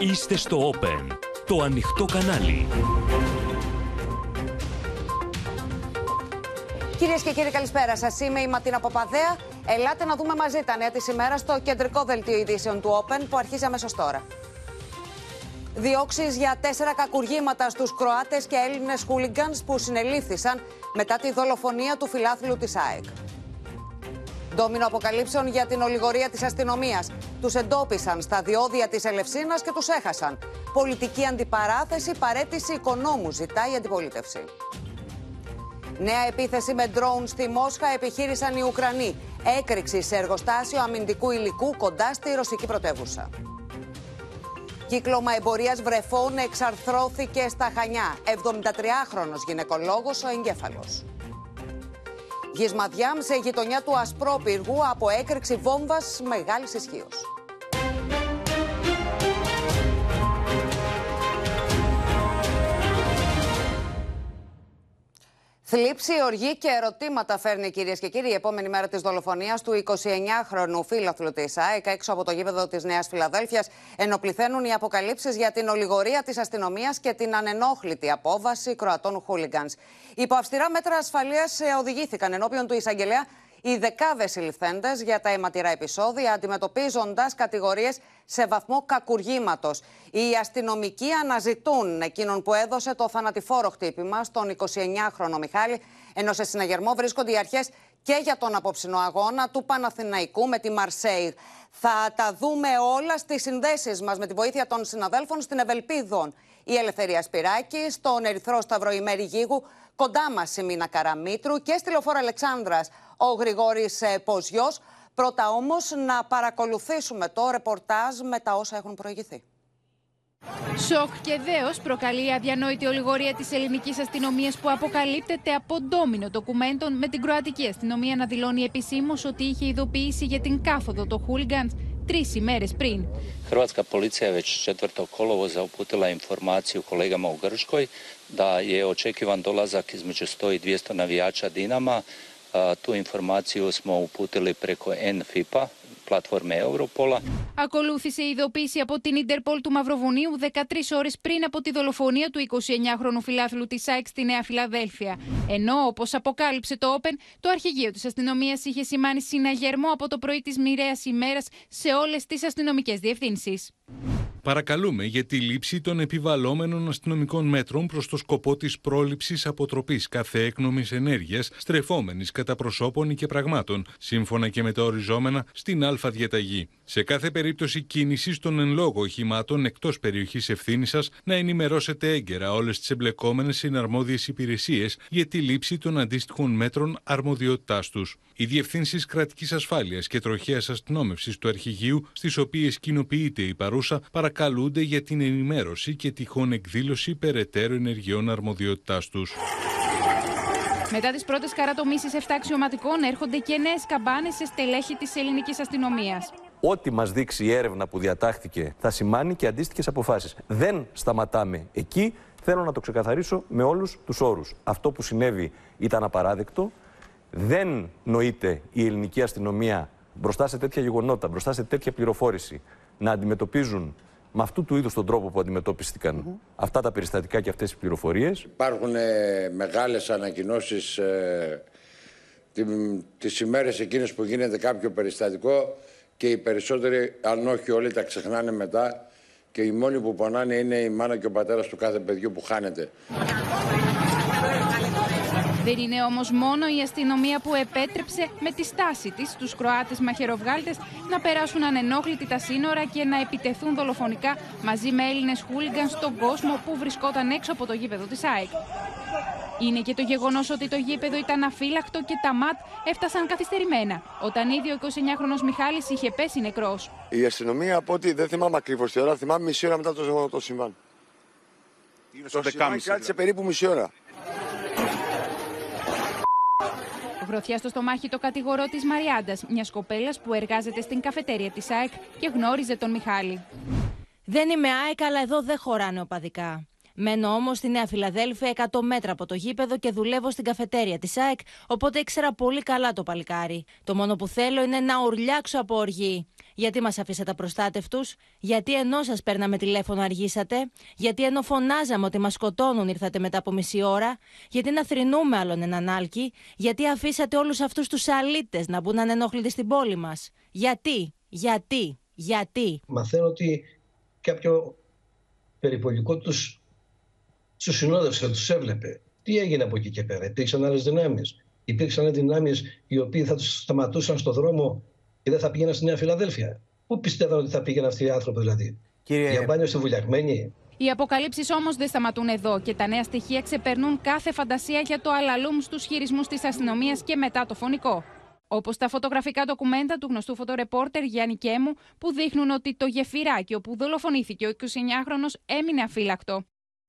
Είστε στο Open, το ανοιχτό κανάλι. Κυρίες και κύριοι, καλησπέρα σας. Είμαι η Ματίνα Παπαδέα. Ελάτε να δούμε μαζί τα νέα της ημέρας στο κεντρικό δελτίο ειδήσεων του Open που αρχίζει αμέσως τώρα. Διώξεις για τέσσερα κακουργήματα στους Κροάτες και Έλληνες χούλιγκανς που συνελήφθησαν μετά τη δολοφονία του φιλάθλου της ΑΕΚ. Ντόμινο αποκαλύψεων για την ολιγορία της αστυνομίας. Τους εντόπισαν στα διόδια της Ελευσίνας και τους έχασαν. Πολιτική αντιπαράθεση, παρέτηση οικονόμου, ζητάει η αντιπολίτευση. Νέα επίθεση με ντρόουν στη Μόσχα επιχείρησαν οι Ουκρανοί. Έκρηξη σε εργοστάσιο αμυντικού υλικού κοντά στη ρωσική πρωτεύουσα. Κύκλωμα εμπορίας βρεφών εξαρθρώθηκε στα Χανιά. 73χρονος γυναικολόγος ο εγκέφαλος. Γυσμαδιάμ σε γειτονιά του Ασπρόπυργου από έκρηξη βόμβας μεγάλης ισχύως. Θλίψη, οργή και ερωτήματα φέρνει κυρίες και κύριοι η επόμενη μέρα της δολοφονίας του 29χρονου φίλαθλου τη ΑΕΚ έξω από το γήπεδο της Νέας Φιλαδέλφιας. Ενοπληθαίνουν οι αποκαλύψεις για την ολιγορία της αστυνομίας και την ανενόχλητη απόβαση κροατών χούλιγκανς. Υπό αυστηρά μέτρα ασφαλείας οδηγήθηκαν ενώπιον του εισαγγελέα οι δεκάδες συλληφθέντες για τα αιματηρά επεισόδια, αντιμετωπίζοντας κατηγορίες σε βαθμό κακουργήματος. Οι αστυνομικοί αναζητούν εκείνον που έδωσε το θανατηφόρο χτύπημα στον 29χρονο Μιχάλη, ενώ σε συναγερμό βρίσκονται οι αρχές και για τον απόψινο αγώνα του Παναθηναϊκού με τη Μαρσέη. Θα τα δούμε όλα στις συνδέσεις μας με τη βοήθεια των συναδέλφων στην Ευελπίδων. Η Ελευθερία Σπυράκη, στον Ερυθρό Σταυρό ημέρη Γίγου, κοντά μας η Μίνα Καραμίτρου και στη Λεωφόρα Αλεξάνδρας ο Γρηγόρης ε, Ποζιός. Πρώτα όμως να παρακολουθήσουμε το ρεπορτάζ με τα όσα έχουν προηγηθεί. Σοκ και δέος προκαλεί η αδιανόητη ολιγορία της ελληνικής αστυνομίας που αποκαλύπτεται από ντόμινο ντοκουμέντων με την κροατική αστυνομία να δηλώνει επισήμως ότι είχε ειδοποιήσει για την κάθοδο των χούλιγκαντς τρεις ημέρες πριν. Hrvatska policija je već 4. kolovoza uputila informaciju kolegama u Grškoj da je očekivan dolazak između 100 i 200 navijača Dinama Tu informaciju smo uputili preko NFIPA, πλατφόρμε Europol. Ακολούθησε η ειδοποίηση από την Ιντερπολ του Μαυροβουνίου 13 ώρες πριν από τη δολοφονία του 29χρονου φιλάθλου της ΑΕΚ στη Νέα Φιλαδέλφια. Ενώ, όπως αποκάλυψε το Open, το αρχηγείο της αστυνομίας είχε σημάνει συναγερμό από το πρωί της μοιραίας ημέρας σε όλες τις αστυνομικές διευθύνσεις. Παρακαλούμε για τη λήψη των επιβαλλόμενων αστυνομικών μέτρων προς το σκοπό της πρόληψης αποτροπής κάθε έκνομης ενέργειας στρεφόμενης κατά προσώπων ή και πραγμάτων, σύμφωνα και με τα οριζόμενα στην Α διαταγή. Σε κάθε περίπτωση κίνησης των εν λόγω οχημάτων εκτός περιοχής ευθύνης σας, να ενημερώσετε έγκαιρα όλες τις εμπλεκόμενες συναρμόδιες υπηρεσίες για τη λήψη των αντίστοιχων μέτρων αρμοδιότητάς τους. Οι διευθύνσει κρατικής ασφάλειας και τροχέας αστυνόμευσης του Αρχηγείου, στις οποίες κοινοποιείται η παρούσα, παρακαλούνται για την ενημέρωση και τυχόν εκδήλωση περαιτέρω ενεργειών αρμοδιότητάς τους. Μετά τις πρώτες καρατομήσεις 7 αξιωματικών, έρχονται και νέες καμπάνες σε στελέχη της ελληνικής αστυνομίας. Ό,τι μας δείξει η έρευνα που διατάχθηκε θα σημάνει και αντίστοιχες αποφάσεις. Δεν σταματάμε εκεί. Θέλω να το ξεκαθαρίσω με όλους τους όρους. Αυτό που συνέβη ήταν απαράδεκτο. Δεν νοείται η ελληνική αστυνομία μπροστά σε τέτοια γεγονότα, μπροστά σε τέτοια πληροφόρηση, να αντιμετωπίζουν με αυτού του είδους τον τρόπο που αντιμετώπιστηκαν αυτά τα περιστατικά και αυτές τι πληροφορίες. Υπάρχουν ε, μεγάλες ανακοινώσεις ε, τις ημέρες εκείνες που γίνεται κάποιο περιστατικό και οι περισσότεροι, αν όχι όλοι, τα ξεχνάνε μετά και οι μόνοι που πονάνε είναι η μάνα και ο πατέρας του κάθε παιδιού που χάνεται. Δεν είναι όμως μόνο η αστυνομία που επέτρεψε με τη στάση της του Κροάτες μαχαιροβγάλτες να περάσουν ανενόχλητοι τα σύνορα και να επιτεθούν δολοφονικά μαζί με Έλληνες χούλιγκαν στον κόσμο που βρισκόταν έξω από το γήπεδο της ΑΕΚ. Είναι και το γεγονός ότι το γήπεδο ήταν αφύλακτο και τα ΜΑΤ έφτασαν καθυστερημένα, όταν ήδη ο 29χρονο Μιχάλης είχε πέσει νεκρός. Η αστυνομία, από ό,τι δεν θυμάμαι ακριβώς τη ώρα, θυμάμαι μισή ώρα μετά το, το συμβάν. Το συμβάν κράτησε περίπου μισή ώρα. Γροθιά στο στομάχι το κατηγορό της Μαριάντας, μιας κοπέλας που εργάζεται στην καφετέρια της ΑΕΚ και γνώριζε τον Μιχάλη. Δεν είμαι ΑΕΚ, αλλά εδώ δεν χωράνε οπαδικά. Μένω όμως στη Νέα Φιλαδέλφια 100 μέτρα από το γήπεδο και δουλεύω στην καφετέρια της ΑΕΚ, οπότε ήξερα πολύ καλά το παλικάρι. Το μόνο που θέλω είναι να ουρλιάξω από οργή. Γιατί μας αφήσατε απροστάτευτου, γιατί ενώ σας παίρναμε τηλέφωνο αργήσατε, γιατί ενώ φωνάζαμε ότι μας σκοτώνουν ήρθατε μετά από μισή ώρα, γιατί να θρυνούμε άλλον έναν άλκη, γιατί αφήσατε όλους αυτούς τους αλήτες να μπουν ανενόχλητοι στην πόλη μας; Γιατί, γιατί, γιατί; Μαθαίνω ότι κάποιο περιπολικό τους του συνόδευσε, τους έβλεπε. Τι έγινε από εκεί και πέρα, υπήρξαν άλλες δυνάμεις. Υπήρξαν δυνάμεις οι οποίοι θα τους σταματούσαν στο δρόμο και δεν θα πήγαιναν στη Νέα Φιλαδέλφια. Πού πιστεύαν ότι θα πήγαιναν αυτοί οι άνθρωποι δηλαδή; Κύριε... Για μπάνιο στη βουλιαγμένη; Οι αποκαλύψεις όμως δεν σταματούν εδώ και τα νέα στοιχεία ξεπερνούν κάθε φαντασία για το αλαλούμ στους χειρισμούς της αστυνομίας και μετά το φωνικό. Όπως τα φωτογραφικά ντοκουμέντα του γνωστού φωτορεπόρτερ Γιάννη Κέμου, που δείχνουν ότι το γεφυράκι όπου δολοφονήθηκε ο 29χρονος έμεινε αφύλακτο.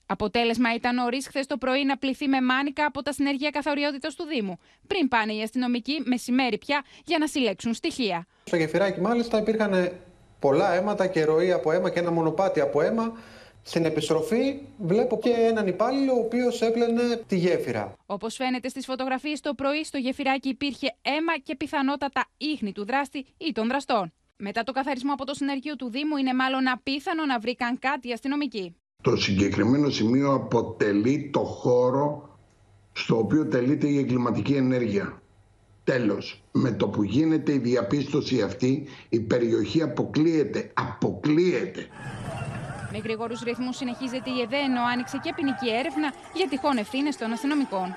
Αποτέλεσμα ήταν νωρί χθες το πρωί να πληθεί με μάνικα από τα συνεργεία καθοριότητα του Δήμου, πριν πάνε οι αστυνομικοί μεσημέρι πια για να συλλέξουν στοιχεία. Στο γεφυράκι, μάλιστα, υπήρχαν πολλά αίματα και ροή από αίμα και ένα μονοπάτι από αίμα. Στην επιστροφή βλέπω και έναν υπάλληλο ο οποίος έπλαινε τη γέφυρα. Όπως φαίνεται στις φωτογραφίες, το πρωί στο γεφυράκι υπήρχε αίμα και πιθανότατα ίχνη του δράστη ή των δραστών. Μετά το καθαρισμό από το συνεργείο του Δήμου, είναι μάλλον απίθανο να βρήκαν κάτι οι αστυνομικοί. Το συγκεκριμένο σημείο αποτελεί το χώρο στο οποίο τελείται η εγκληματική ενέργεια. Τέλος, με το που γίνεται η διαπίστωση αυτή, η περιοχή αποκλείεται. Αποκλείεται. Με γρήγορους ρυθμούς συνεχίζεται η ΕΔΕ, ενώ άνοιξε και ποινική έρευνα για τυχόν ευθύνες των αστυνομικών.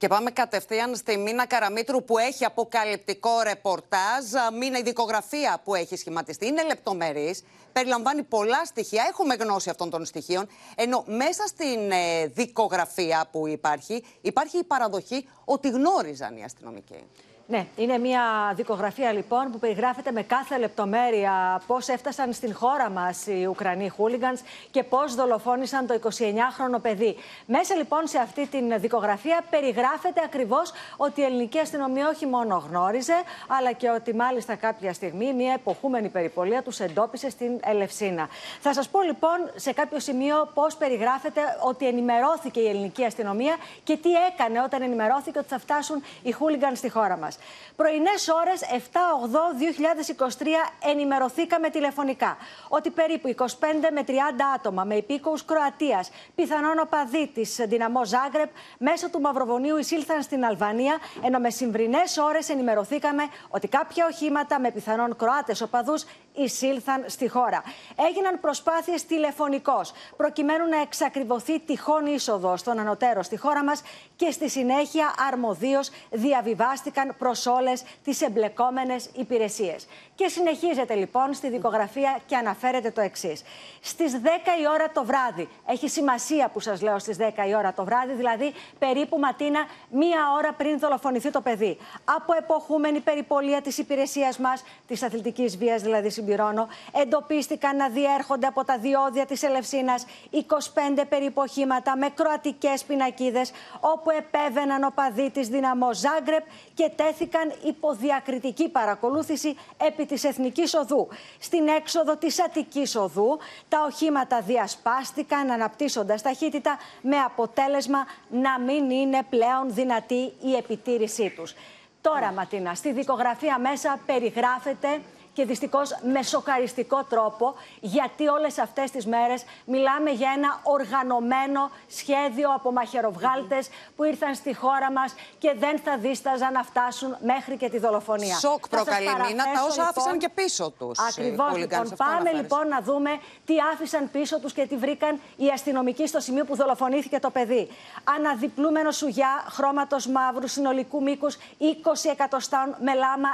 Και πάμε κατευθείαν στη Μίνα Καραμίτρου που έχει αποκαλυπτικό ρεπορτάζ. Μίνα, η δικογραφία που έχει σχηματιστεί είναι λεπτομερής. Περιλαμβάνει πολλά στοιχεία. Έχουμε γνώση αυτών των στοιχείων. Ενώ μέσα στην ε, δικογραφία που υπάρχει, υπάρχει η παραδοχή ότι γνώριζαν οι αστυνομικοί. Ναι, είναι μια δικογραφία λοιπόν που περιγράφεται με κάθε λεπτομέρεια πώς έφτασαν στην χώρα μας οι Ουκρανοί χούλιγκανς και πώς δολοφόνησαν το 29χρονο παιδί. Μέσα λοιπόν σε αυτή την δικογραφία περιγράφεται ακριβώς ότι η ελληνική αστυνομία όχι μόνο γνώριζε, αλλά και ότι μάλιστα κάποια στιγμή μια εποχούμενη περιπολία τους εντόπισε στην Ελευσίνα. Θα σας πω λοιπόν σε κάποιο σημείο πώς περιγράφεται ότι ενημερώθηκε η ελληνική αστυνομία και τι έκανε όταν ενημερώθηκε ότι θα φτάσουν οι χούλιγκανς στη χώρα μας. Πρωινές ώρες 7-8-2023 ενημερωθήκαμε τηλεφωνικά ότι περίπου 25 με 30 άτομα με υπήκοους Κροατίας, πιθανόν οπαδοί της Δυναμό Ζάγκρεπ, μέσω του Μαυροβονίου εισήλθαν στην Αλβανία, ενώ με συμβρινές ώρες ενημερωθήκαμε ότι κάποια οχήματα με πιθανόν Κροάτες οπαδούς εισήλθαν στη χώρα. Έγιναν προσπάθειες τηλεφωνικώς προκειμένου να εξακριβωθεί τυχόν είσοδος στον ανωτέρω στη χώρα μας και στη συνέχεια αρμοδίως διαβιβάστηκαν προς όλες τις εμπλεκόμενες υπηρεσίες. Και συνεχίζεται λοιπόν στη δικογραφία και αναφέρεται το εξής. Στις 10 η ώρα το βράδυ, έχει σημασία που σας λέω στις 10 η ώρα το βράδυ, δηλαδή περίπου ματίνα μία ώρα πριν δολοφονηθεί το παιδί. Από εποχούμενη περιπολία της υπηρεσίας μας, της αθλητικής βίας δηλαδή συμπληρώνω, εντοπίστηκαν να διέρχονται από τα διόδια της Ελευσίνας 25 περίπου οχήματα με κροατικές πινακίδες, όπου επέβαιναν οπαδοί της Δυναμό Ζάγκρεπ και τέθηκαν υπό διακριτική παρακολούθηση επί της Εθνικής Οδού. Στην έξοδο της Αττικής Οδού τα οχήματα διασπάστηκαν αναπτύσσοντας ταχύτητα με αποτέλεσμα να μην είναι πλέον δυνατή η επιτήρησή τους. Τώρα, Ματίνα, στη δικογραφία μέσα περιγράφεται και δυστυχώς με σοκαριστικό τρόπο, γιατί όλες αυτές τις μέρες μιλάμε για ένα οργανωμένο σχέδιο από μαχαιροβγάλτες που ήρθαν στη χώρα μας και δεν θα δίσταζαν να φτάσουν μέχρι και τη δολοφονία. Σοκ προκαλεί μήνα, τα όσα άφησαν λοιπόν, και πίσω τους. Ακριβώς. Λοιπόν, πάμε λοιπόν να δούμε τι άφησαν πίσω τους και τι βρήκαν οι αστυνομικοί στο σημείο που δολοφονήθηκε το παιδί. Αναδιπλούμενο σουγιά χρώματος μαύρου συνολικού μήκους 20 εκατοστών με λάμα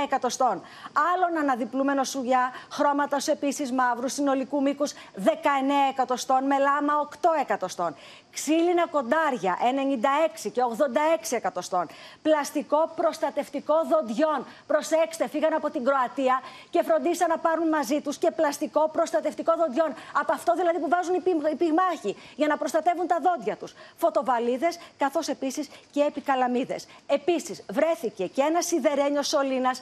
9 εκατοστών. Άλλον αναδιπλούμενο σουγιά, χρώματα επίσης μαύρου, συνολικού μήκους 19 εκατοστών, με λάμα 8 εκατοστών. Ξύλινα κοντάρια 96 και 86 εκατοστών. Πλαστικό προστατευτικό δοντιών. Προσέξτε, φύγαν από την Κροατία και φροντίσαν να πάρουν μαζί τους και πλαστικό προστατευτικό δοντιών. Από αυτό δηλαδή που βάζουν οι πυγμάχοι για να προστατεύουν τα δόντια τους. Φωτοβαλίδες καθώς επίσης και επικαλαμίδες. Επίσης βρέθηκε και ένας σιδερένιος σωλήνας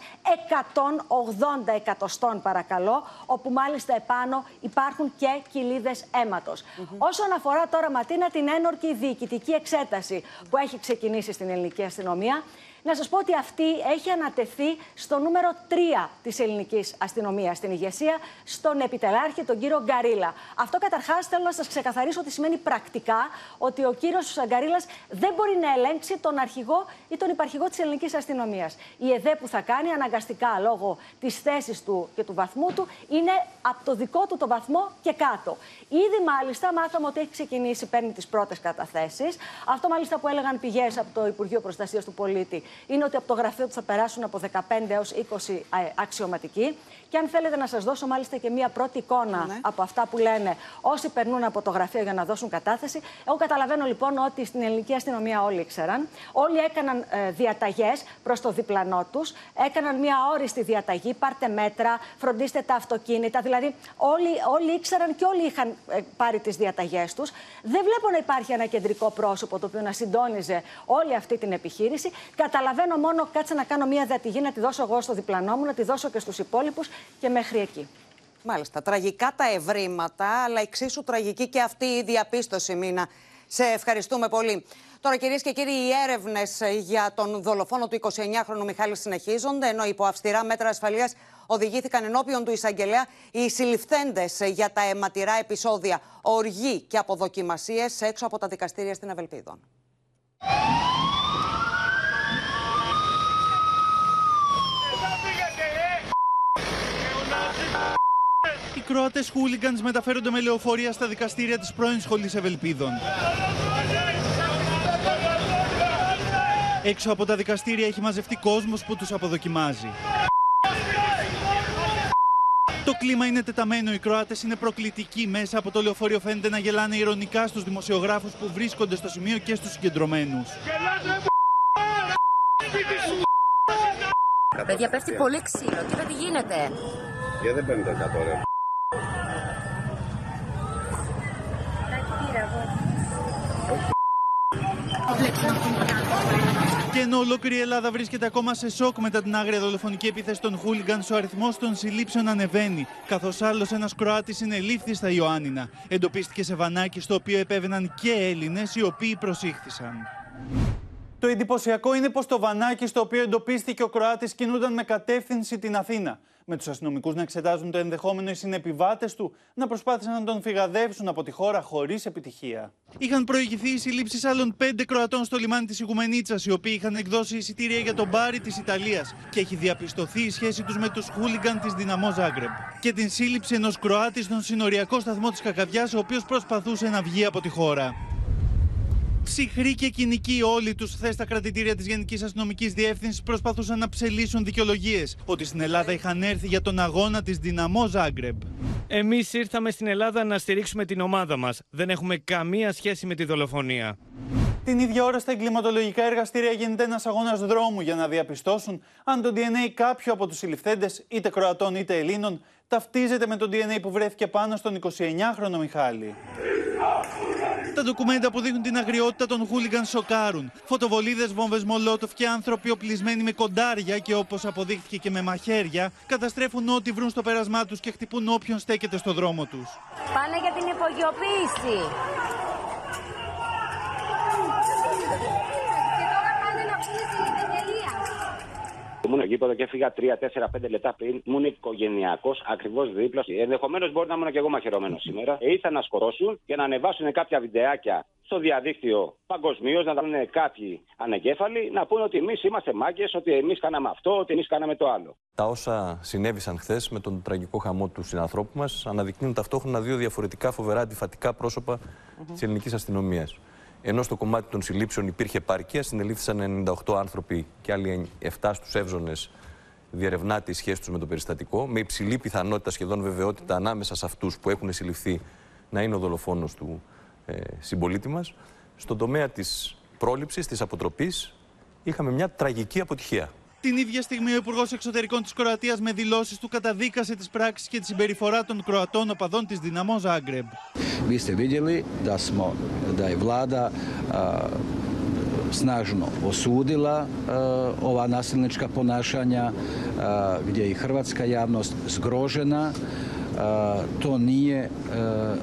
180 80 εκατοστών παρακαλώ, όπου μάλιστα επάνω υπάρχουν και κοιλίδες αίματος. Όσον αφορά τώρα Ματίνα την ένορκη διοικητική εξέταση που έχει ξεκινήσει στην ελληνική αστυνομία, να σας πω ότι αυτή έχει ανατεθεί στο νούμερο 3 της ελληνικής αστυνομίας στην ηγεσία, στον επιτελάρχη, τον κύριο Γκαρίλα. Αυτό καταρχάς θέλω να σας ξεκαθαρίσω ότι σημαίνει πρακτικά ότι ο κύριος Γκαρίλας δεν μπορεί να ελέγξει τον αρχηγό ή τον υπαρχηγό της ελληνικής αστυνομίας. Η ΕΔΕ που θα κάνει αναγκαστικά λόγω της θέσης του και του βαθμού του είναι από το δικό του το βαθμό και κάτω. Ήδη μάλιστα μάθαμε ότι έχει ξεκινήσει, παίρνει τις πρώτες καταθέσεις. Αυτό μάλιστα που έλεγαν πηγές από το Υπουργείο Προστασίας του Πολίτη είναι ότι από το γραφείο του θα περάσουν από 15 έως 20 ε, αξιωματικοί. Και αν θέλετε να σας δώσω μάλιστα και μία πρώτη εικόνα ναι. από αυτά που λένε όσοι περνούν από το γραφείο για να δώσουν κατάθεση. Εγώ καταλαβαίνω λοιπόν ότι στην ελληνική αστυνομία όλοι ήξεραν. Όλοι έκαναν ε, διαταγές προς το διπλανό τους. Έκαναν μία όριστη διαταγή. Πάρτε μέτρα, φροντίστε τα αυτοκίνητα. Δηλαδή όλοι, όλοι ήξεραν και όλοι είχαν ε, πάρει τις διαταγές τους. Δεν βλέπω να υπάρχει ένα κεντρικό πρόσωπο το οποίο να συντόνιζε όλη αυτή την επιχείρηση. Καταλαβαίνω μόνο κάτσε να κάνω μία διαταγή, να τη δώσω εγώ στο διπλανό μου, να τη δώσω και στους υπόλοιπους και μέχρι εκεί. Μάλιστα. Τραγικά τα ευρήματα, αλλά εξίσου τραγική και αυτή η διαπίστωση, Μίνα. Σε ευχαριστούμε πολύ. Τώρα, κυρίες και κύριοι, οι έρευνες για τον δολοφόνο του 29χρονου Μιχάλη συνεχίζονται, ενώ υπό αυστηρά μέτρα ασφαλείας οδηγήθηκαν ενώπιον του εισαγγελέα οι συλληφθέντες για τα αιματηρά επεισόδια οργή και αποδοκιμασίες έξω από τα δικαστήρια στην Ευελπίδων. Οι Κροάτε χούλιγκανς μεταφέρονται με λεωφορεία στα δικαστήρια της πρώην σχολής Ευελπίδων. Έξω από τα δικαστήρια έχει μαζευτεί κόσμος που τους αποδοκιμάζει. Το κλίμα είναι τεταμένο. Οι Κροάτες είναι προκλητικοί. Μέσα από το λεωφορείο φαίνεται να γελάνε ηρωνικά στους δημοσιογράφους που βρίσκονται στο σημείο και στους συγκεντρωμένους. Παιδιά, πέφτει πολύ ξύλο. Τι δεν γίνεται; Γιατί δεν παίρνει το 100 ρε. Και ενώ ολόκληρη η Ελλάδα βρίσκεται ακόμα σε σοκ μετά την άγρια δολοφονική επίθεση των Χούλιγκανς, ο αριθμός των συλλήψεων ανεβαίνει. Καθώς άλλος ένας Κροάτης συνελήφθη στα Ιωάννινα. Εντοπίστηκε σε βανάκι στο οποίο επέβαιναν και Έλληνες οι οποίοι προσήχθησαν. Το εντυπωσιακό είναι πως το βανάκι στο οποίο εντοπίστηκε ο Κροάτης κινούνταν με κατεύθυνση την Αθήνα με τους αστυνομικούς να εξετάζουν το ενδεχόμενο οι συνεπιβάτες του να προσπάθησαν να τον φυγαδεύσουν από τη χώρα χωρίς επιτυχία. Είχαν προηγηθεί οι συλλήψεις άλλων πέντε Κροατών στο λιμάνι της Ιγουμενίτσα, οι οποίοι είχαν εκδώσει εισιτήρια για τον μπάρι της Ιταλίας και έχει διαπιστωθεί η σχέση τους με τους χούλιγκαν της Δυναμό Ζάγκρεμπ. Και την σύλληψη ενός Κροάτη στον συνοριακό σταθμό της Κακαβιάς, ο οποίος προσπαθούσε να βγει από τη χώρα. Ψυχροί και κοινικοί όλοι τους χθε στα κρατητήρια της Γενικής Αστυνομικής Διεύθυνσης προσπαθούσαν να ψελίσουν δικαιολογίες ότι στην Ελλάδα είχαν έρθει για τον αγώνα της Δυναμό Ζάγκρεμπ. Εμείς ήρθαμε στην Ελλάδα να στηρίξουμε την ομάδα μας. Δεν έχουμε καμία σχέση με τη δολοφονία. Την ίδια ώρα στα εγκληματολογικά εργαστήρια γίνεται ένας αγώνας δρόμου για να διαπιστώσουν αν το DNA κάποιου από τους συλληφθέντες, είτε Κροατών είτε Ελλήνων, ταυτίζεται με το DNA που βρέθηκε πάνω στον 29χρονο Μιχάλη. Τα ντοκουμέντα που δείχνουν την αγριότητα των χούλιγκαν σοκάρουν. Φωτοβολίδες, βόμβες μολότοφ και άνθρωποι οπλισμένοι με κοντάρια και όπως αποδείχθηκε και με μαχαίρια, καταστρέφουν ό,τι βρουν στο πέρασμά τους και χτυπούν όποιον στέκεται στο δρόμο τους. Πάνε για την υπογειοποίηση. Ήμουν εκεί και έφυγα 3-4-5 λεπτά πριν. Ήμουν οικογενειακός, ακριβώς δίπλα. Ενδεχομένως μπορεί να ήμουν και εγώ μαχαιρωμένος σήμερα. Ε, ήρθαν να σκορώσουν και να ανεβάσουν κάποια βιντεάκια στο διαδίκτυο παγκοσμίως, να δουν κάποιοι ανεγκέφαλοι, να πούνε ότι εμείς είμαστε μάγκες, ότι εμείς κάναμε αυτό, ότι εμείς κάναμε το άλλο. Τα όσα συνέβησαν χθες με τον τραγικό χαμό του συνανθρώπου μας αναδεικνύουν ταυτόχρονα δύο διαφορετικά φοβερά αντιφατικά πρόσωπα mm -hmm. της ελληνικής αστυνομίας. Ενώ στο κομμάτι των συλλήψεων υπήρχε επάρκεια, συνελήφθησαν 98 άνθρωποι και άλλοι 7 στους εύζωνες διερευνάται η σχέση τους με το περιστατικό, με υψηλή πιθανότητα, σχεδόν βεβαιότητα, ανάμεσα σε αυτούς που έχουν συλληφθεί να είναι ο δολοφόνος του ε, συμπολίτη μας. Στον τομέα της πρόληψης, της αποτροπής, είχαμε μια τραγική αποτυχία. Την ίδια στιγμή, ο Υπουργός Εξωτερικών της Κροατίας με δηλώσεις του καταδίκασε τις πράξεις και τη συμπεριφορά των Κροατών οπαδών της Δυναμό Ζάγκρεμπ. Vi ste vidjeli da smo, da je vlada snažno osudila ova nasilnička ponašanja gdje je i hrvatska javnost zgrožena to nije,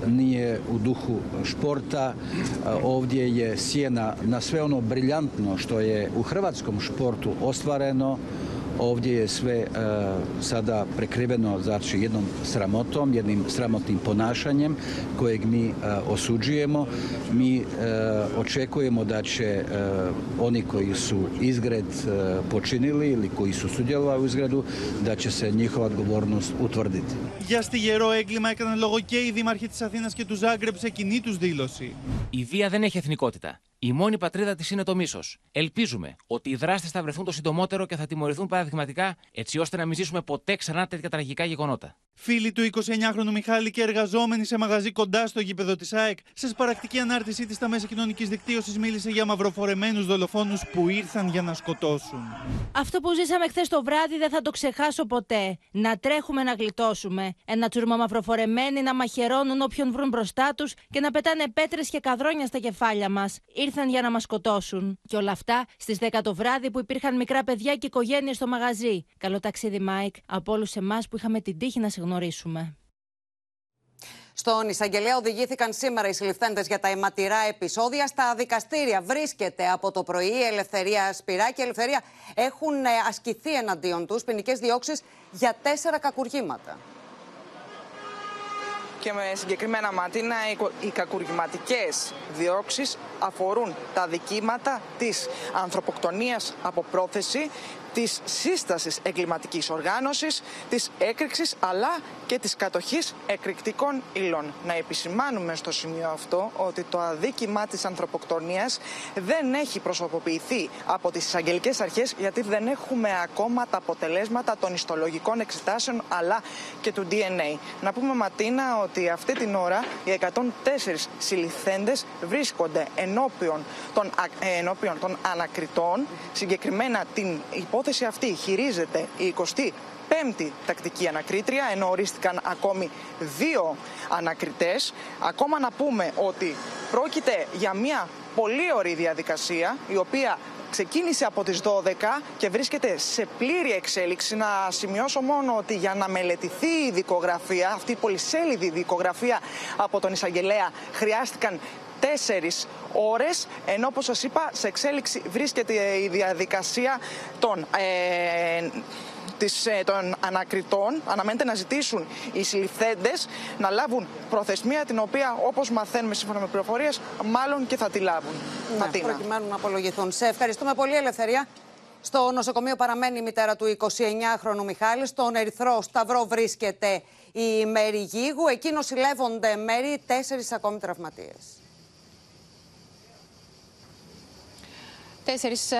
nije u duhu športa. Ovdje je sjena na sve ono briljantno što je u hrvatskom športu ostvareno. Ovdje je sve sada prekriveno znači jednom sramotom, jednim sramotnim ponašanjem kojeg mi osuđujemo. Mi očekujemo da će oni koji su izgred počinili ili koji su sudjelovali u izgredu, da će se njihova odgovornost utvrditi. Για στιγερό έγκλημα έκαναν λόγο και οι δήμαρχοι τη Αθήνα και του Ζάγκρεπ σε κοινή του δήλωση. Η βία δεν έχει εθνικότητα. Η μόνη πατρίδα της είναι το μίσος. Ελπίζουμε ότι οι δράστες θα βρεθούν το συντομότερο και θα τιμωρηθούν παραδειγματικά, έτσι ώστε να μην ζήσουμε ποτέ ξανά τέτοια τραγικά γεγονότα. Φίλοι του 29χρονου Μιχάλη και εργαζόμενοι σε μαγαζί κοντά στο γήπεδο της ΑΕΚ, σε σπαρακτική ανάρτησή της στα μέσα κοινωνικής δικτύωσης μίλησε για μαυροφορεμένους δολοφόνους που ήρθαν για να σκοτώσουν. Αυτό που ζήσαμε χθες το βράδυ δεν θα το ξεχάσω ποτέ. Να τρέχουμε να γλιτώσουμε. Ένα τσούρμο μαυροφορεμένοι να μαχαιρώνουν όποιον βρουν μπροστά τους και να πετάνε πέτρες και καδρόνια στα κεφάλια μας. Ήρθαν για να μας σκοτώσουν. Και όλα αυτά στις 10 το βράδυ που υπήρχαν μικρά παιδιά και οικογένειες στο μαγαζί. Καλό ταξίδι, Μάικ, από όλους εμάς που είχαμε την τύχη να σε γνωρίσουμε. Στον εισαγγελέα οδηγήθηκαν σήμερα οι συλληφθέντες για τα αιματηρά επεισόδια στα δικαστήρια. Βρίσκεται από το πρωί η Ελευθερία Σπυρά και η Ελευθερία έχουν ασκηθεί εναντίον τους ποινικές διώξεις για τέσσερα κακουργήματα. Και με συγκεκριμένα ματίνα, οι κακουργηματικές διώξεις αφορούν τα δικήματα της ανθρωποκτονίας από πρόθεση, της σύστασης εγκληματικής οργάνωσης, της έκρηξης αλλά και της κατοχής εκρηκτικών υλών. Να επισημάνουμε στο σημείο αυτό ότι το αδίκημα της ανθρωποκτονίας δεν έχει προσωποποιηθεί από τις εισαγγελικές αρχές γιατί δεν έχουμε ακόμα τα αποτελέσματα των ιστολογικών εξετάσεων αλλά και του DNA. Να πούμε Ματίνα ότι αυτή την ώρα οι 104 συλληφθέντες βρίσκονται ενώπιον των, ενώπιον των ανακριτών, συγκεκριμένα την υπόθεση υπόθεση αυτή χειρίζεται η 25η τακτική ανακρίτρια, ενώ ορίστηκαν ακόμη δύο ανακριτές. Ακόμα να πούμε ότι πρόκειται για μια πολύ ωραία διαδικασία, η οποία ξεκίνησε από τις 12 και βρίσκεται σε πλήρη εξέλιξη. Να σημειώσω μόνο ότι για να μελετηθεί η δικογραφία, αυτή η πολυσέλιδη δικογραφία από τον εισαγγελέα, χρειάστηκαν τέσσερις ώρες, ενώ όπως σας είπα σε εξέλιξη βρίσκεται η διαδικασία των ε, της, των ανακριτών αναμένεται να ζητήσουν οι συλληφθέντες να λάβουν προθεσμία την οποία όπως μαθαίνουμε σύμφωνα με πληροφορίες μάλλον και θα τη λάβουν. Ναι, προκειμένου να απολογηθούν. Σε ευχαριστούμε πολύ Ελευθερία. Στο νοσοκομείο παραμένει η μητέρα του 29χρονου Μιχάλη. Στον Ερυθρό Σταυρό βρίσκεται η Μέρη Γίγου. Εκεί νοσηλεύονται μέρη τέσσερις ακόμη τραυματίες. Τέσσερις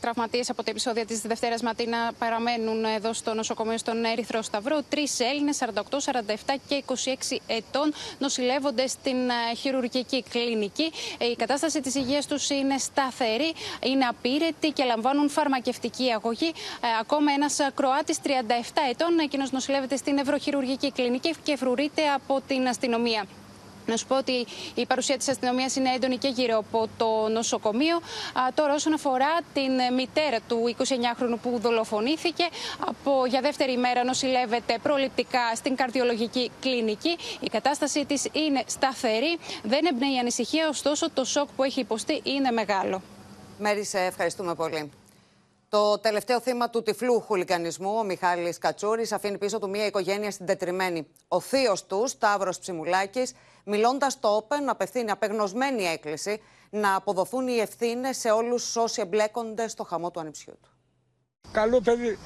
τραυματίες από τα επεισόδια της Δευτέρας Ματίνα παραμένουν εδώ στο νοσοκομείο στον Ερυθρό Σταυρό. Τρεις Έλληνες, 48, 47 και 26 ετών, νοσηλεύονται στην χειρουργική κλινική. Η κατάσταση της υγείας τους είναι σταθερή, είναι απείρετη και λαμβάνουν φαρμακευτική αγωγή. Ακόμα ένας Κροάτης, 37 ετών, εκείνος νοσηλεύεται στην Ευρωχειρουργική κλινική και φρουρείται από την αστυνομία. Να σου πω ότι η παρουσία της αστυνομίας είναι έντονη και γύρω από το νοσοκομείο. τώρα όσον αφορά την μητέρα του 29χρονου που δολοφονήθηκε, από, για δεύτερη ημέρα νοσηλεύεται προληπτικά στην καρδιολογική κλινική. Η κατάσταση της είναι σταθερή, δεν εμπνέει ανησυχία, ωστόσο το σοκ που έχει υποστεί είναι μεγάλο. Μέρη, σε ευχαριστούμε πολύ. Το τελευταίο θύμα του τυφλού χουλικανισμού, ο Μιχάλης Κατσούρης, αφήνει πίσω του μια οικογένεια συντετριμένη. Ο θείος του, Σταύρος Ψιμουλάκης, μιλώντας στο Open, απευθύνει απεγνωσμένη έκκληση να αποδοθούν οι ευθύνες σε όλους όσοι εμπλέκονται στο χαμό του ανιψιού του. Καλό παιδί.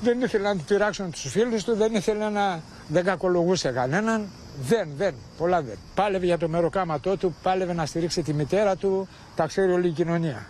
Δεν ήθελε να του πειράξουν τους φίλους του, δεν ήθελε να. δεν κακολογούσε κανέναν. Δεν, δεν, πολλά δεν. Πάλευε για το μεροκάματό του, πάλευε να στηρίξει τη μητέρα του, τα ξέρει όλη η κοινωνία.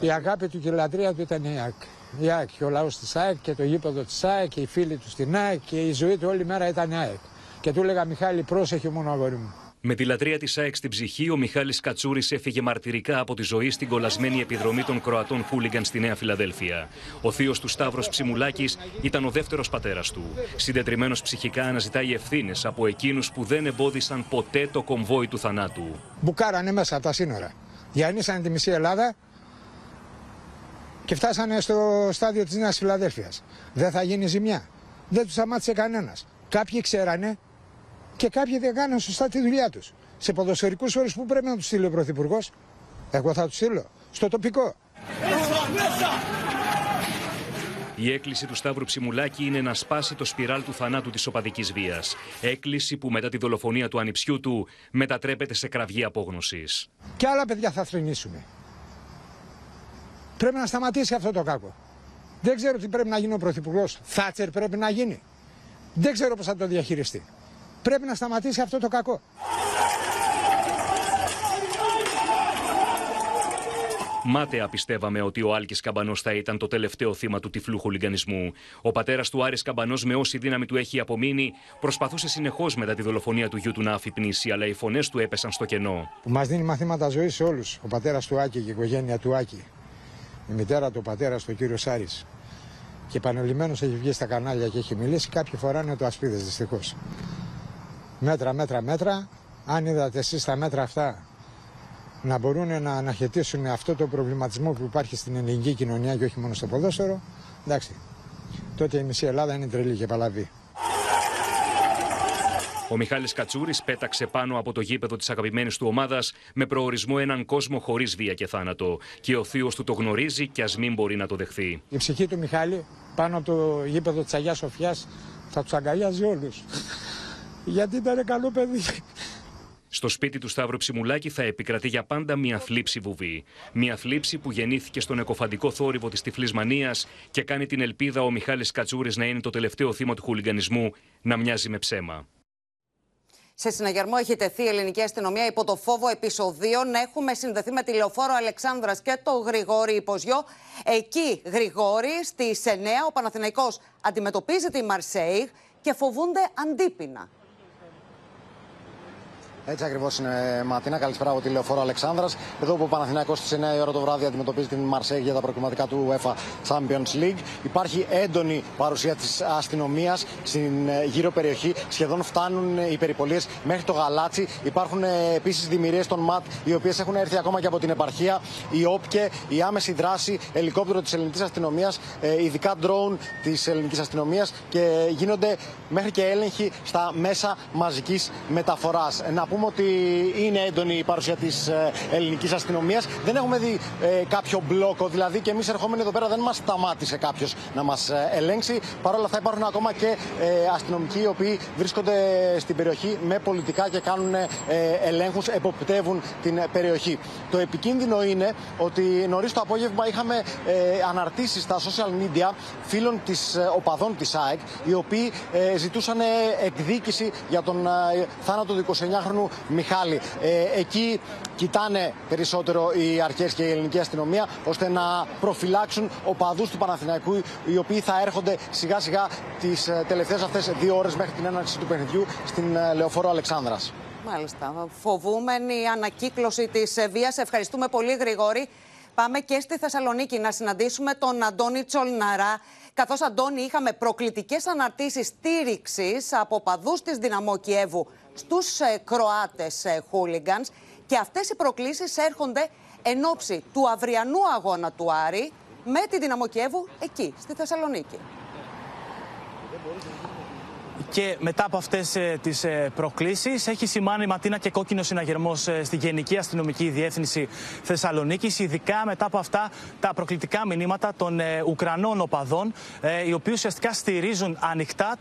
Η αγάπη του και η λατρεία του ήταν η ΑΕΚ. Η ΑΕΚ και ο λαός της ΑΕΚ και το γήπεδο της ΑΕΚ και οι φίλοι του στην ΑΕΚ και η ζωή του όλη μέρα ήταν η ΑΕΚ. Και του έλεγα Μιχάλη, πρόσεχε μόνο αγόρι μου. Με τη λατρεία της ΑΕΚ στην ψυχή, ο Μιχάλης Κατσούρης έφυγε μαρτυρικά από τη ζωή στην κολλασμένη επιδρομή των Κροατών Χούλιγκαν στη Νέα Φιλαδέλφια. Ο θείος του Σταύρος Ψιμουλάκης ήταν ο δεύτερος πατέρας του. Συντετριμένος ψυχικά αναζητάει ευθύνες από εκείνους που δεν εμπόδισαν ποτέ το κομβόι του θανάτου. Μπουκάρανε μέσα από τα σύνορα. Διανύσανε τη μισή Ελλάδα και φτάσανε στο στάδιο της Νέας Φιλαδέλφειας. Δεν θα γίνει ζημιά. Δεν τους σταμάτησε κανένας. Κάποιοι ξέρανε και κάποιοι δεν κάνανε σωστά τη δουλειά τους. Σε ποδοσφαιρικούς όρους που πρέπει να τους στείλει ο Πρωθυπουργός. Εγώ θα τους στείλω. Στο τοπικό. Η έκκληση του Σταύρου Ψιμουλάκη είναι να σπάσει το σπιράλ του θανάτου της οπαδικής βίας. Έκκληση που μετά τη δολοφονία του ανιψιού του μετατρέπεται σε κραυγή απόγνωσης. Και άλλα παιδιά θα θρυνήσουμε. Πρέπει να σταματήσει αυτό το κάκο. Δεν ξέρω τι πρέπει να γίνει ο Πρωθυπουργός. Θάτσερ πρέπει να γίνει. Δεν ξέρω πώς θα το διαχειριστεί. Πρέπει να σταματήσει αυτό το κακό. Μάταια πιστεύαμε ότι ο Άλκης Καμπανός θα ήταν το τελευταίο θύμα του τυφλού χουλιγανισμού. Ο πατέρας του Άρης Καμπανός, με όση δύναμη του έχει απομείνει, προσπαθούσε συνεχώς μετά τη δολοφονία του γιού του να αφυπνήσει, αλλά οι φωνές του έπεσαν στο κενό. Που μας δίνει μαθήματα ζωής σε όλους. Ο πατέρας του Άκη και η οικογένεια του Άκη. Η μητέρα του πατέρας του κύριος Σάρη. Και επανελειμμένο έχει βγει στα κανάλια και έχει μιλήσει. Κάποιοι φοράνε το ασπίδες δυστυχώς. Μέτρα, μέτρα, μέτρα. Αν είδατε εσείς τα μέτρα αυτά να μπορούν να αναχαιτήσουν αυτό το προβληματισμό που υπάρχει στην ελληνική κοινωνία και όχι μόνο στο ποδόσφαιρο, εντάξει, τότε η μισή Ελλάδα είναι τρελή και παλαβή. Ο Μιχάλης Κατσούρης πέταξε πάνω από το γήπεδο της αγαπημένης του ομάδας με προορισμό έναν κόσμο χωρίς βία και θάνατο. Και ο θείος του το γνωρίζει και ας μην μπορεί να το δεχθεί. Η ψυχή του Μιχάλη πάνω από το γήπεδο της Αγίας Σοφιάς θα τους αγκαλιάζει όλους. Γιατί ήταν καλό παιδί. Στο σπίτι του Σταύρου Ψιμουλάκη θα επικρατεί για πάντα μια θλίψη βουβή. Μια θλίψη που γεννήθηκε στον εκοφαντικό θόρυβο της τυφλής μανίας και κάνει την ελπίδα ο Μιχάλης Κατσούρης να είναι το τελευταίο θύμα του χουλιγκανισμού να μοιάζει με ψέμα. Σε συναγερμό έχει τεθεί η ελληνική αστυνομία υπό το φόβο επεισοδίων. Έχουμε συνδεθεί με τη λεωφόρο Αλεξάνδρας και το Γρηγόρη Υποζιό. Εκεί, Γρηγόρη, στις 9 ο Παναθηναϊκός αντιμετωπίζει τη Μαρσέιγ και φοβούνται αντίπεινα. Έτσι ακριβώς είναι, Ματίνα. Καλησπέρα από τη λεωφόρο Αλεξάνδρας. Εδώ που ο Παναθηναϊκός στι 9 η ώρα το βράδυ αντιμετωπίζει την Μαρσέγ για τα προκριματικά του UEFA Champions League. Υπάρχει έντονη παρουσία της αστυνομίας στην ε, γύρω περιοχή. Σχεδόν φτάνουν οι περιπολίες μέχρι το Γαλάτσι. Υπάρχουν ε, επίσης δημιουργίες των ΜΑΤ, οι οποίες έχουν έρθει ακόμα και από την επαρχία. Η ΟΠΚΕ, η άμεση δράση, ελικόπτερο της ελληνικής αστυνομίας, ε, ειδικά drone της ελληνικής αστυνομίας και γίνονται μέχρι και έλεγχοι στα μέσα μαζικής μεταφοράς πούμε ότι είναι έντονη η παρουσία της ε, ελληνικής αστυνομίας. Δεν έχουμε δει ε, κάποιο μπλόκο, δηλαδή και εμείς ερχόμενοι εδώ πέρα δεν μας σταμάτησε κάποιος να μας ε, ελέγξει. Παρ' όλα αυτά υπάρχουν ακόμα και αστυνομικοί οι οποίοι βρίσκονται στην περιοχή με πολιτικά και κάνουν ελέγχους, εποπτεύουν την περιοχή. Το επικίνδυνο είναι ότι νωρίς το απόγευμα είχαμε αναρτήσεις στα social media φίλων της οπαδών της ΑΕΚ, οι οποίοι ζητούσαν εκδίκηση για τον θάνατο του 29χρονου Μιχάλη. Ε, εκεί κοιτάνε περισσότερο οι αρχές και η ελληνική αστυνομία ώστε να προφυλάξουν οπαδούς του Παναθηναϊκού οι οποίοι θα έρχονται σιγά σιγά τις ε, τελευταίες αυτές δύο ώρες μέχρι την έναρξη του παιχνιδιού στην ε, Λεωφόρο Αλεξάνδρας. Μάλιστα. Φοβούμενη ανακύκλωση της βίας. Ευχαριστούμε πολύ, Γρηγόρη. Πάμε και στη Θεσσαλονίκη να συναντήσουμε τον Αντώνη Τσολναρά. Καθώς, Αντώνη, είχαμε προκλητικές αναρτήσεις στήριξης από παδούς της Δυναμό Κιέβου στους ε, Κροάτες ε, χούλιγκανς και αυτές οι προκλήσεις έρχονται εν ώψη του αυριανού αγώνα του Άρη με τη Δυναμό Κιέβου εκεί, στη Θεσσαλονίκη και μετά από αυτές ε, τις ε, προκλήσεις έχει σημάνει ματίνα και κόκκινο συναγερμός ε, στη Γενική Αστυνομική Διεύθυνση Θεσσαλονίκης, ειδικά μετά από αυτά τα προκλητικά μηνύματα των Ουκρανών οπαδών, οι οποίοι ουσιαστικά στηρίζουν ανοιχτά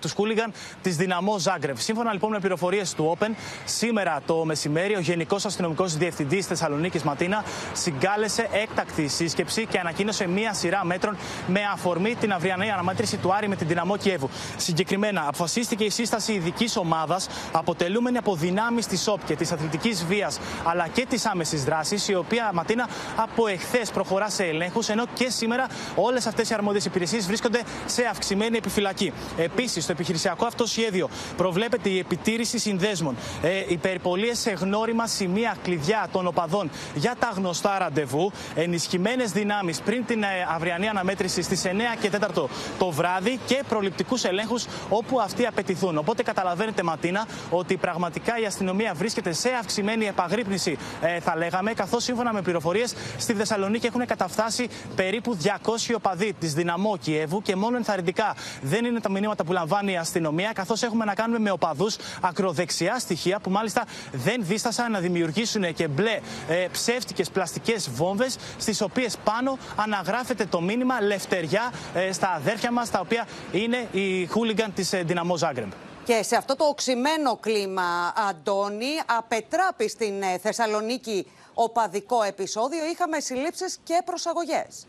τους χούλιγαν της Δυναμό Ζάγκρεβ. Σύμφωνα λοιπόν με πληροφορίες του Open, σήμερα το μεσημέρι ο Γενικός Αστυνομικός Διευθυντής Θεσσαλονίκης Ματίνα συγκάλεσε έκτακτη σύσκεψη και ανακοίνωσε μία σειρά μέτρων με αφορμή την αυριανή αναμέτρηση του Άρη με την Δυναμό Κιέβου. Συγκεκριμένα, αποφασίστηκε η σύσταση ειδικής ομάδας αποτελούμενη από δυνάμεις της ΟΠ και της αθλητικής βίας αλλά και της άμεσης δράσης, η οποία Ματίνα από εχθές προχωρά σε ελέγχους, ενώ και σήμερα όλες αυτές οι αρμόδιες υπηρεσίες βρίσκονται σε αυξημένη επιφυλακή. Επίσης, στο επιχειρησιακό αυτό σχέδιο προβλέπεται η επιτήρηση συνδέσμων, ε, υπερπολίες σε γνώριμα σημεία κλειδιά των οπαδών για τα γνωστά ραντεβού, ενισχυμένες δυνάμεις πριν την ε, αυριανή αναμέτρηση στις 9 και 4 το βράδυ και προληπτικούς ελέγχους όπου αυτοί απαιτηθούν. Οπότε καταλαβαίνετε, Ματίνα, ότι πραγματικά η αστυνομία βρίσκεται σε αυξημένη επαγρύπνηση, ε, θα λέγαμε, καθώς σύμφωνα με πληροφορίες στη Θεσσαλονίκη έχουν καταφτάσει περίπου 200 οπαδοί της Δυναμό Κιέβου και μόνο ενθαρρυντικά δεν είναι τα μηνύματα που λαμβάνει η αστυνομία, καθώς έχουμε να κάνουμε με οπαδούς ακροδεξιά στοιχεία που μάλιστα δεν δίστασαν να δημιουργήσουν και μπλε ε, ψεύτικες πλαστικές βόμβες, στις οποίες πάνω αναγράφεται το μήνυμα Λευτεριά ε, στα αδέρφια μας, τα οποία είναι οι χούλιγκαν της ε, Δυναμό Ζάγκρεμπ. Και σε αυτό το οξυμένο κλίμα, Αντώνη, απετράπη στην ε, Θεσσαλονίκη οπαδικό επεισόδιο, είχαμε συλλήψεις και προσαγωγές.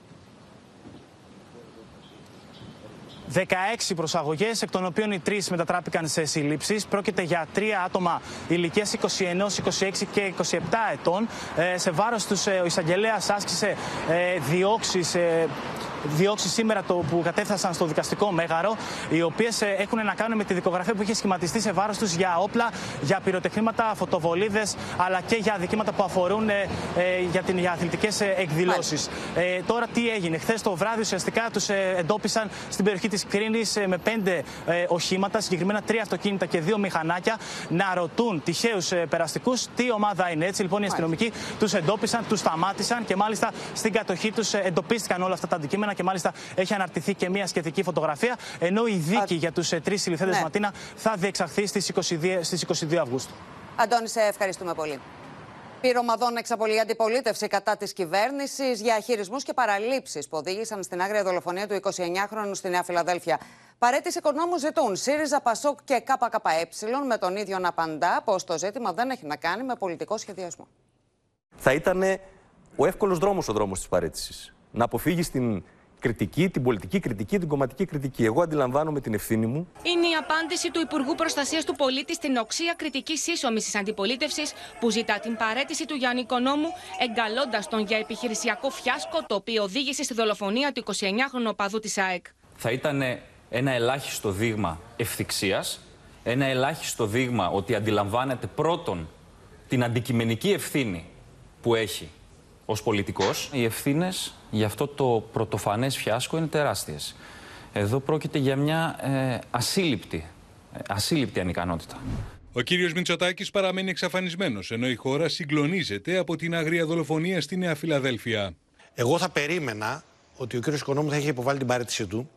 16 προσαγωγές, εκ των οποίων οι τρεις μετατράπηκαν σε συλλήψεις. Πρόκειται για τρία άτομα ηλικίας 21, 26 και 27 ετών. Ε, σε βάρος τους, ο εισαγγελέας άσκησε ε, διώξεις διώξει σήμερα το που κατέφθασαν στο δικαστικό μέγαρο, οι οποίες έχουν να κάνουν με τη δικογραφία που είχε σχηματιστεί σε βάρος τους για όπλα, για πυροτεχνήματα, φωτοβολίδες, αλλά και για αδικήματα που αφορούν ε, για, την, για αθλητικές εκδηλώσεις. Ε, τώρα τι έγινε; Χθες το βράδυ ουσιαστικά τους ε, εντόπισαν στην περιοχή της Κρίνης ε, με πέντε ε, οχήματα, συγκεκριμένα τρία αυτοκίνητα και δύο μηχανάκια, να ρωτούν τυχαίους ε, περαστικούς τι ομάδα είναι. Έτσι λοιπόν οι αστυνομικοί τους εντόπισαν, τους σταμάτησαν και μάλιστα στην κατοχή τους εντοπίστηκαν όλα αυτά τα αντικείμενα και μάλιστα έχει αναρτηθεί και μια σχετική φωτογραφία. Ενώ η δίκη για τους ε, τρεις συλληφθέντε ναι. Ματίνα θα διεξαχθεί στις 22, στις 22 Αυγούστου. Αντώνη, σε ευχαριστούμε πολύ. Πυρομαδών εξαπολύει αντιπολίτευση κατά της κυβέρνησης για χειρισμούς και παραλήψεις που οδήγησαν στην άγρια δολοφονία του 29χρονου στη Νέα Φιλαδέλφια. Παρέτηση οικονόμους ζητούν ΣΥΡΙΖΑ, ΠΑΣΟΚ και ΚΚΕ με τον ίδιο να απαντά πως το ζήτημα δεν έχει να κάνει με πολιτικό σχεδιασμό. Θα ήταν ο εύκολος δρόμος ο δρόμος της παρέτησης. Να αποφύγει την κριτική, την πολιτική κριτική, την κομματική κριτική. Εγώ αντιλαμβάνομαι την ευθύνη μου. Είναι η απάντηση του Υπουργού Προστασίας του Πολίτη στην οξία κριτικής σύσσωμη τη αντιπολίτευσης που ζητά την παρέτηση του Γιάννη Οικονόμου, εγκαλώντας τον για επιχειρησιακό φιάσκο το οποίο οδήγησε στη δολοφονία του 29χρονου οπαδού της ΑΕΚ. Θα ήταν ένα ελάχιστο δείγμα ευθυξίας, ένα ελάχιστο δείγμα ότι αντιλαμβάνεται πρώτον την αντικειμενική ευθύνη που έχει ως πολιτικός. Οι ευθύνες για αυτό το πρωτοφανές φιάσκο είναι τεράστιες. Εδώ πρόκειται για μια ε, ασύλληπτη, ε, ασύλληπτη ανικανότητα. Ο κύριος Μητσοτάκης παραμένει εξαφανισμένος, ενώ η χώρα συγκλονίζεται από την αγρία δολοφονία στη Νέα Φιλαδέλφια. Εγώ θα περίμενα ότι ο κύριος Οικονόμου θα είχε υποβάλει την παρέτησή του,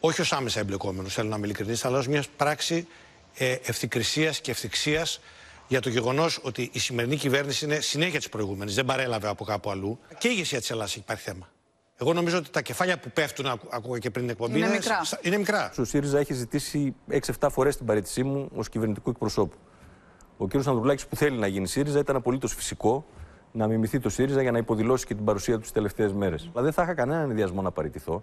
όχι ως άμεσα εμπλεκόμενος, θέλω να είμαι ειλικρινής, αλλά ως μιας πράξη ε, ευθυκρισίας και ευθυξίας για το γεγονός ότι η σημερινή κυβέρνηση είναι συνέχεια της προηγούμενης, δεν παρέλαβε από κάπου αλλού. Και η ηγεσία της Ελλάδας υπάρχει θέμα. Εγώ νομίζω ότι τα κεφάλια που πέφτουν, ακούγα και πριν την εκπομπή, είναι, μικρά. είναι μικρά. Ο ΣΥΡΙΖΑ έχει ζητήσει 6-7 φορές την παρέτησή μου ως κυβερνητικού εκπροσώπου. Ο κ. Ανδρουλάκης που θέλει να γίνει ΣΥΡΙΖΑ ήταν απολύτως φυσικό να μιμηθεί το ΣΥΡΙΖΑ για να υποδηλώσει και την παρουσία του τις τελευταίες μέρες. Αλλά δεν θα είχα κανέναν ενδιασμό να παραιτηθώ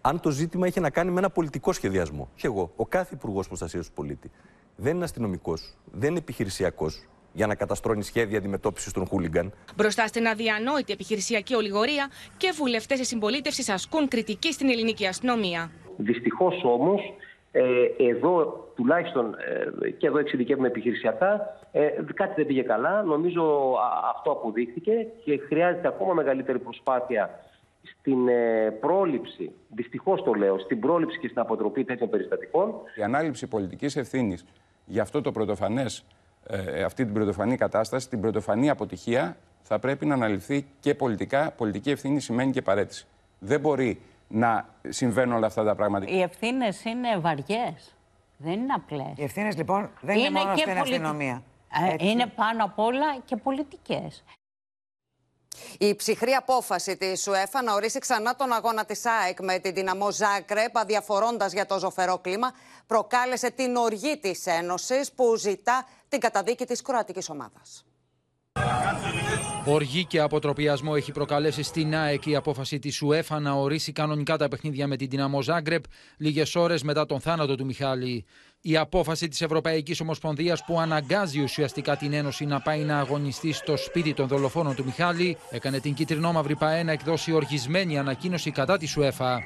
αν το ζήτημα είχε να κάνει με ένα πολιτικό σχεδιασμό. Και εγώ, ο κάθε υπουργός προστασίας του πολίτη, δεν είναι αστυνομικός, δεν είναι επιχειρησιακός για να καταστρώνει σχέδια αντιμετώπισης των χούλιγκαν. Μπροστά στην αδιανόητη επιχειρησιακή ολιγορία και βουλευτές της συμπολίτευσης ασκούν κριτική στην ελληνική αστυνομία. Δυστυχώς όμως, ε, εδώ τουλάχιστον ε, και εδώ εξειδικεύουμε επιχειρησιακά, ε, κάτι δεν πήγε καλά. Νομίζω αυτό αποδείχθηκε και χρειάζεται ακόμα μεγαλύτερη προσπάθεια στην ε, πρόληψη, δυστυχώς το λέω, στην πρόληψη και στην αποτροπή τέτοιων περιστατικών. Η ανάληψη πολιτικής ευθύνης για αυτό το πρωτοφανές, ε, αυτή την πρωτοφανή κατάσταση, την πρωτοφανή αποτυχία, θα πρέπει να αναλυθεί και πολιτικά. Πολιτική ευθύνη σημαίνει και παρέτηση. Δεν μπορεί να συμβαίνουν όλα αυτά τα πράγματα. Οι ευθύνες είναι βαριές. Δεν είναι απλές. Οι ευθύνες λοιπόν δεν είναι, είναι μόνο στην αστυνομία. Ε, είναι πάνω απ' όλα και πολιτικές. Η ψυχρή απόφαση της ΣΟΕΦΑ να ορίσει ξανά τον αγώνα της ΑΕΚ με την δυναμό Ζάκρεπ, αδιαφορώντας για το ζωφερό κλίμα, προκάλεσε την οργή της Ένωσης που ζητά την καταδίκη της κροατικής ομάδας. Οργή και αποτροπιασμό έχει προκαλέσει στην ΑΕΚ η απόφαση της UEFA να ορίσει κανονικά τα παιχνίδια με την Δυναμό Ζάγκρεπ λίγες ώρες μετά τον θάνατο του Μιχάλη. Η απόφαση της Ευρωπαϊκής Ομοσπονδίας που αναγκάζει ουσιαστικά την Ένωση να πάει να αγωνιστεί στο σπίτι των δολοφόνων του Μιχάλη έκανε την κυτρινόμαυρη ΠαΕ να εκδώσει οργισμένη ανακοίνωση κατά της ΣΟΕΦΑ.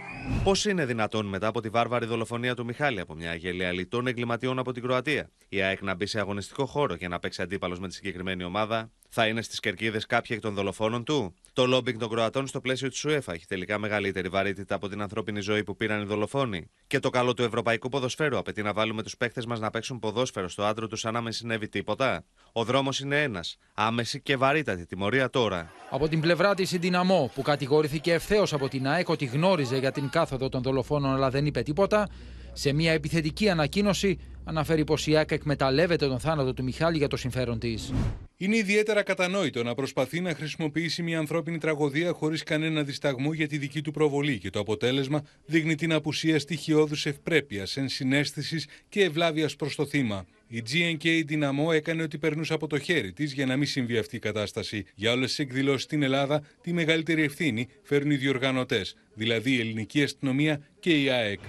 Πώς είναι δυνατόν μετά από τη βάρβαρη δολοφονία του Μιχάλη από μια αγελία λιτών εγκληματιών από την Κροατία, η ΑΕΚ να μπει σε αγωνιστικό χώρο και να παίξει αντίπαλος με τη συγκεκριμένη ομάδα, θα είναι στις κερκίδες κάποιοι εκ των δολοφόνων του; Το λόμπινγκ των Κροατών στο πλαίσιο της ΣΟΕΦΑ έχει τελικά μεγαλύτερη βαρύτητα από την ανθρώπινη ζωή που πήραν οι δολοφόνοι. Και το καλό του ευρωπαϊκού ποδοσφαίρου απαιτεί να βάλουμε τους παίχτε μας να παίξουν ποδόσφαιρο στο άντρο τους σαν να μην συνέβη τίποτα; Ο δρόμος είναι ένας. Άμεση και βαρύτατη τιμωρία τώρα. Από την πλευρά της η Δυναμό, που κατηγορήθηκε ευθέως από την ΑΕΚ ότι γνώριζε για την κάθοδο των δολοφόνων αλλά δεν είπε τίποτα, σε μια επιθετική ανακοίνωση αναφέρει πως η ΑΕΚ εκμεταλλεύεται τον θάνατο του Μιχάλη για το συμφέρον της. Είναι ιδιαίτερα κατανόητο να προσπαθεί να χρησιμοποιήσει μια ανθρώπινη τραγωδία χωρίς κανένα δισταγμό για τη δική του προβολή και το αποτέλεσμα δείχνει την απουσία στοιχειώδους ευπρέπειας, ενσυναίσθησης και ευλάβειας προς το θύμα. Η GNK Δυναμό έκανε ότι περνούσε από το χέρι της για να μην συμβεί αυτή η κατάσταση. Για όλες τις εκδηλώσεις στην Ελλάδα, τη μεγαλύτερη ευθύνη φέρουν οι διοργανωτές, δηλαδή η ελληνική αστυνομία και η ΑΕΚ.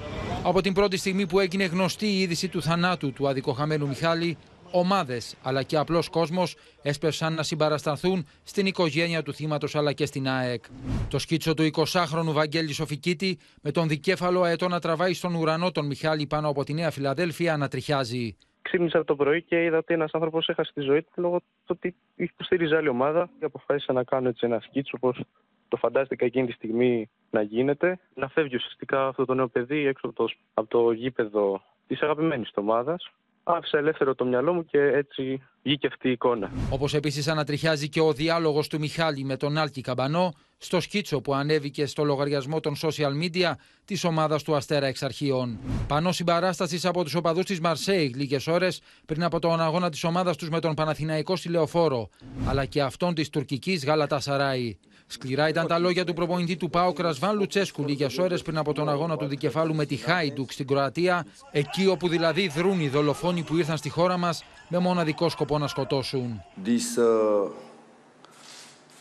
Από την πρώτη στιγμή που έγινε γνωστή η είδηση του θανάτου του αδικοχαμένου Μιχάλη, ομάδες αλλά και απλός κόσμος έσπευσαν να συμπαρασταθούν στην οικογένεια του θύματος αλλά και στην ΑΕΚ. Το σκίτσο του 20χρονου Βαγγέλη Σοφικίτη με τον δικέφαλο αετό να τραβάει στον ουρανό τον Μιχάλη πάνω από τη Νέα Φιλαδέλφια ανατριχιάζει. Ξύπνησα το πρωί και είδα ότι ένας άνθρωπος έχασε τη ζωή του λόγω του ότι υποστήριζε άλλη ομάδα και αποφάσισα να κάνω έτσι ένα σκίτσο όπως το φαντάστηκα εκείνη τη στιγμή να γίνεται. Να φεύγει ουσιαστικά αυτό το νέο παιδί έξω από το, από το γήπεδο της αγαπημένης ομάδας άφησα ελεύθερο το μυαλό μου και έτσι βγήκε αυτή η εικόνα. Όπως επίσης ανατριχιάζει και ο διάλογος του Μιχάλη με τον Άλκη Καμπανό στο σκίτσο που ανέβηκε στο λογαριασμό των social media της ομάδας του Αστέρα Εξαρχείων. Πανό συμπαράστασης από τους οπαδούς της Μαρσέη λίγες ώρες πριν από τον αγώνα της ομάδας τους με τον Παναθηναϊκό Σιλεοφόρο, αλλά και αυτόν της τουρκικής Γάλατα Σαράι. Σκληρά ήταν τα λόγια του προπονητή του Πάου Κρασβάν Λουτσέσκου λίγε ώρες πριν από τον αγώνα του δικεφάλου με τη Χάιντουκ στην Κροατία, εκεί όπου δηλαδή δρούν οι δολοφόνοι που ήρθαν στη χώρα μας με μοναδικό σκοπό να σκοτώσουν. These uh,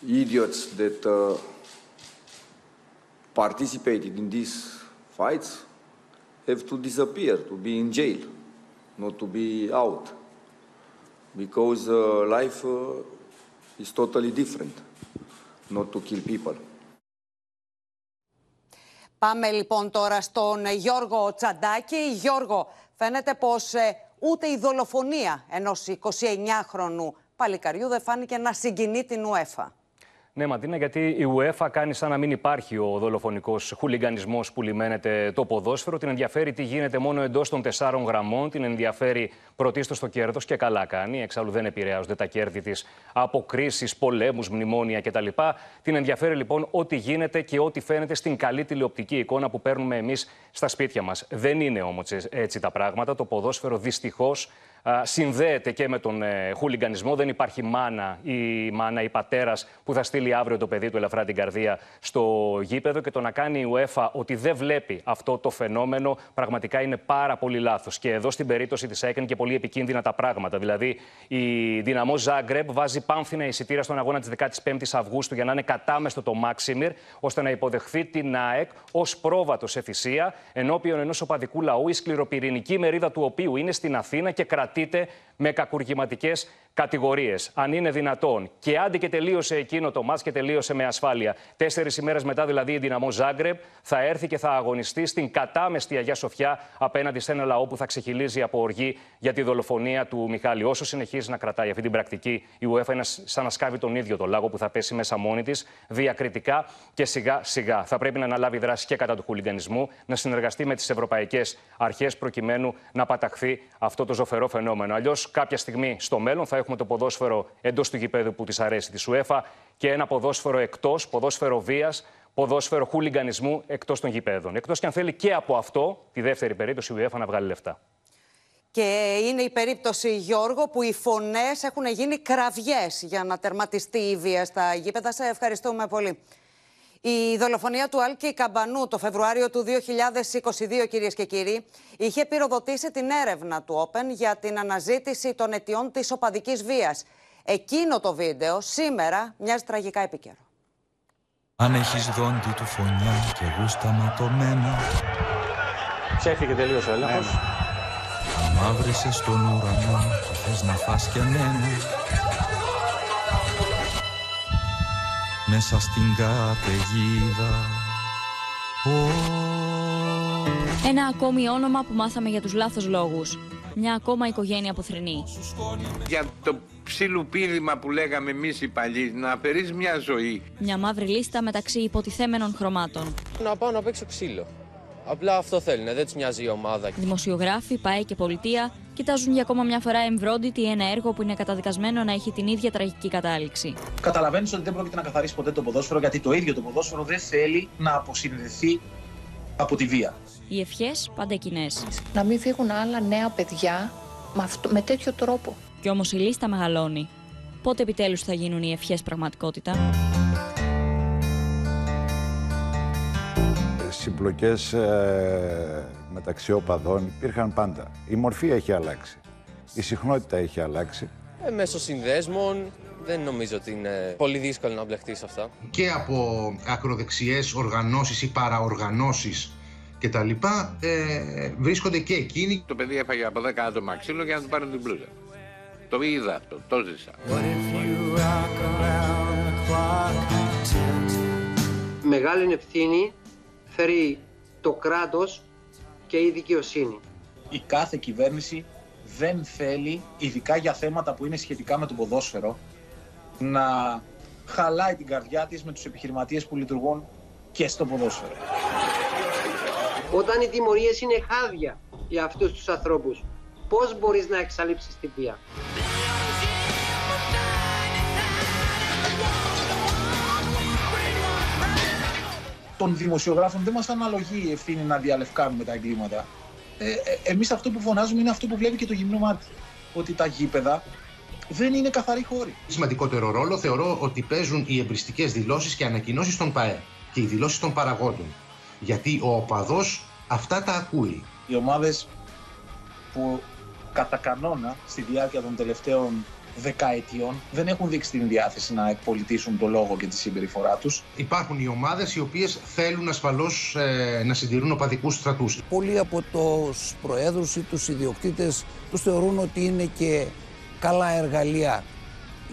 idiots that uh, participated in these fights have to disappear, to be in jail, not to be out, because uh, life uh, is totally different. Not to kill people. Πάμε λοιπόν τώρα στον Γιώργο Τσαντάκη. Γιώργο, φαίνεται πως ε, ούτε η δολοφονία ενός 29χρονου παλικαριού δεν φάνηκε να συγκινεί την UEFA. Ναι, Ματίνα, γιατί η UEFA κάνει σαν να μην υπάρχει ο δολοφονικός χουλιγκανισμό που λιμένεται το ποδόσφαιρο. Την ενδιαφέρει τι γίνεται μόνο εντός των τεσσάρων γραμμών. Την ενδιαφέρει πρωτίστως το κέρδος και καλά κάνει. Εξάλλου δεν επηρεάζονται τα κέρδη της από κρίσει, πολέμους, μνημόνια κτλ. Την ενδιαφέρει λοιπόν ό,τι γίνεται και ό,τι φαίνεται στην καλή τηλεοπτική εικόνα που παίρνουμε εμείς στα σπίτια μας. Δεν είναι όμως έτσι τα πράγματα. Το ποδόσφαιρο δυστυχώς συνδέεται και με τον ε, χουλιγκανισμό. Δεν υπάρχει μάνα ή μάνα ή πατέρας που θα στείλει αύριο το παιδί του ελαφρά την καρδία στο γήπεδο και το να κάνει η UEFA ότι δεν βλέπει αυτό το φαινόμενο πραγματικά είναι πάρα πολύ λάθος. Και εδώ στην περίπτωση της έκανε και πολύ επικίνδυνα τα πράγματα. Δηλαδή η δυναμό Ζάγκρεπ βάζει πάμφινα εισιτήρια στον αγώνα της 15η Αυγούστου για να είναι κατάμεστο το Μάξιμιρ, ώστε να υποδεχθεί την ΑΕΚ ως πρόβατος σε θυσία ενώπιον ενός οπαδικού λαού, η σκληροπυρηνική μερίδα του οποίου είναι στην Αθήνα και κρατάει κρατείτε με κακουργηματικές κατηγορίες. Αν είναι δυνατόν. Και άντε και τελείωσε εκείνο το μάτς και τελείωσε με ασφάλεια. Τέσσερις ημέρες μετά, δηλαδή, η δυναμό Ζάγκρεπ θα έρθει και θα αγωνιστεί στην κατάμεστη Αγία Σοφιά απέναντι σε ένα λαό που θα ξεχυλίζει από οργή για τη δολοφονία του Μιχάλη. Όσο συνεχίζει να κρατάει αυτή την πρακτική, η UEFA είναι σαν να σκάβει τον ίδιο το λάγο που θα πέσει μέσα μόνη της, διακριτικά και σιγά σιγά. Θα πρέπει να αναλάβει δράση και κατά του χουλιγκανισμού, να συνεργαστεί με τις ευρωπαϊκές αρχές προκειμένου να παταχθεί αυτό το ζωφερό φαινόμενο. Αλλιώς κάποια στιγμή στο μέλλον θα έχουμε το ποδόσφαιρο εντός του γηπέδου που της αρέσει της UEFA και ένα ποδόσφαιρο εκτός, ποδόσφαιρο βίας, ποδόσφαιρο χουλιγκανισμού εκτός των γηπέδων. Εκτός και αν θέλει και από αυτό, τη δεύτερη περίπτωση, η UEFA να βγάλει λεφτά. Και είναι η περίπτωση, Γιώργο, που οι φωνές έχουν γίνει κραυγές για να τερματιστεί η βία στα γήπεδα. Σε ευχαριστούμε πολύ. Η δολοφονία του Άλκη Καμπανού το Φεβρουάριο του 2022, κυρίες και κύριοι, είχε πυροδοτήσει την έρευνα του Όπεν για την αναζήτηση των αιτιών της οπαδικής βίας. Εκείνο το βίντεο σήμερα μοιάζει τραγικά επικαιρό. Αν έχεις δόντι του φωνιά και γούστα ματωμένα Ξέφυγε τελείως ο έλεγχος. Αν Μαύρεσαι στον ουρανό και θες να φας κι ανένα Μέσα στην καταιγίδα Ένα ακόμη όνομα που μάθαμε για τους λάθος λόγους. Μια ακόμα οικογένεια από Θρηνή. Για το ψιλοπίδημα που λέγαμε εμείς οι παλιοί, να αφαιρείς μια ζωή. Μια μαύρη λίστα μεταξύ υποτιθέμενων χρωμάτων. Να πάω να παίξω ξύλο. Απλά αυτό θέλουν, δεν τους μοιάζει η ομάδα. Δημοσιογράφοι, ΠαΕ και πολιτεία κοιτάζουν για ακόμα μια φορά εμβρόντιτη ένα έργο που είναι καταδικασμένο να έχει την ίδια τραγική κατάληξη. Καταλαβαίνεις ότι δεν πρόκειται να καθαρίσει ποτέ το ποδόσφαιρο γιατί το ίδιο το ποδόσφαιρο δεν θέλει να αποσυνδεθεί από τη βία. Οι ευχές πάντα κοινές. Να μην φύγουν άλλα νέα παιδιά με, αυτό, με τέτοιο τρόπο. Κι όμως η λίστα μεγαλώνει. Πότε επιτέλους θα γίνουν οι ευχές πραγματικότητα; Συμπλοκές ε, μεταξύ οπαδών υπήρχαν πάντα. Η μορφή έχει αλλάξει. Η συχνότητα έχει αλλάξει. Ε, μέσω συνδέσμων δεν νομίζω ότι είναι πολύ δύσκολο να μπλεχτείς σε αυτά. Και από ακροδεξιές οργανώσεις ή παραοργανώσεις και τα λοιπά, ε, βρίσκονται και εκείνοι. Το παιδί έφαγε από 10 άτομα ξύλο για να του πάρουν την πλούζα. Το είδα αυτό, το ζήσα. Μεγάλη ευθύνη φέρει το κράτος και η δικαιοσύνη. Η κάθε κυβέρνηση δεν θέλει, ειδικά για θέματα που είναι σχετικά με το ποδόσφαιρο, να χαλάει την καρδιά της με τους επιχειρηματίες που λειτουργούν και στο ποδόσφαιρο. Όταν οι τιμωρίες είναι χάδια για αυτούς τους ανθρώπους, πώς μπορείς να εξαλείψεις τη βία; Των δημοσιογράφων δεν μας αναλογεί η ευθύνη να διαλευκάνουμε τα εγκλήματα. Ε, ε, εμείς αυτό που φωνάζουμε είναι αυτό που βλέπει και το γυμνό μάτι. Ότι τα γήπεδα δεν είναι καθαροί χώροι. Σημαντικότερο ρόλο θεωρώ ότι παίζουν οι εμπριστικές δηλώσεις και ανακοινώσεις των ΠαΕ και οι δηλώσεις των παραγόντων. Γιατί ο οπαδός αυτά τα ακούει. Οι ομάδες που κατά κανόνα στη διάρκεια των τελευταίων δεκαετιών δεν έχουν δείξει την διάθεση να εκπολιτήσουν το λόγο και τη συμπεριφορά τους. Υπάρχουν οι ομάδες οι οποίες θέλουν ασφαλώς ε, να συντηρούν οπαδικούς στρατούς. Πολλοί από τους προέδρους ή τους ιδιοκτήτες τους θεωρούν ότι είναι και καλά εργαλεία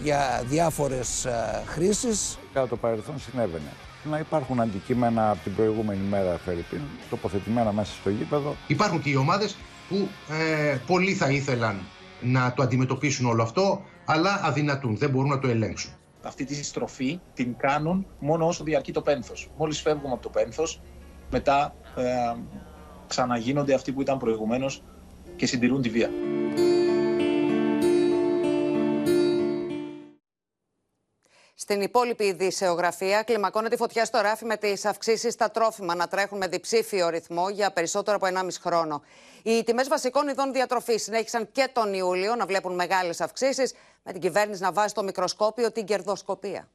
για διάφορες ε, χρήσεις. Κατά το παρελθόν συνέβαινε. Να υπάρχουν αντικείμενα από την προηγούμενη μέρα, Φερρυπίν, τοποθετημένα μέσα στο γήπεδο. Υπάρχουν και οι ομάδες που ε, πολλοί θα ήθελαν να το αντιμετωπίσουν όλο αυτό, αλλά αδυνατούν, δεν μπορούν να το ελέγξουν. Αυτή τη στροφή την κάνουν μόνο όσο διαρκεί το πένθος. Μόλις φεύγουμε από το πένθος, μετά ε, ξαναγίνονται αυτοί που ήταν προηγουμένως και συντηρούν τη βία. Στην υπόλοιπη ειδησεογραφία κλιμακώνεται η φωτιά στο ράφι με τις αυξήσεις στα τρόφιμα να τρέχουν με διψήφιο ρυθμό για περισσότερο από 1,5 χρόνο. Οι τιμές βασικών ειδών διατροφής συνέχισαν και τον Ιούλιο να βλέπουν μεγάλες αυξήσεις, με την κυβέρνηση να βάζει στο μικροσκόπιο την κερδοσκοπία.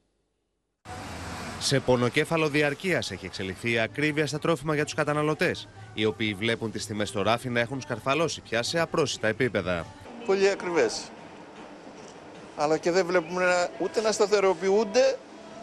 Σε πονοκέφαλο διαρκείας έχει εξελιχθεί η ακρίβεια στα τρόφιμα για τους καταναλωτές, οι οποίοι βλέπουν τις τιμές στο ράφι να έχουν σκαρφαλώσει πια σε απρόσιτα επίπεδα. Πολύ ακριβές αλλά και δεν βλέπουμε ούτε να σταθεροποιούνται,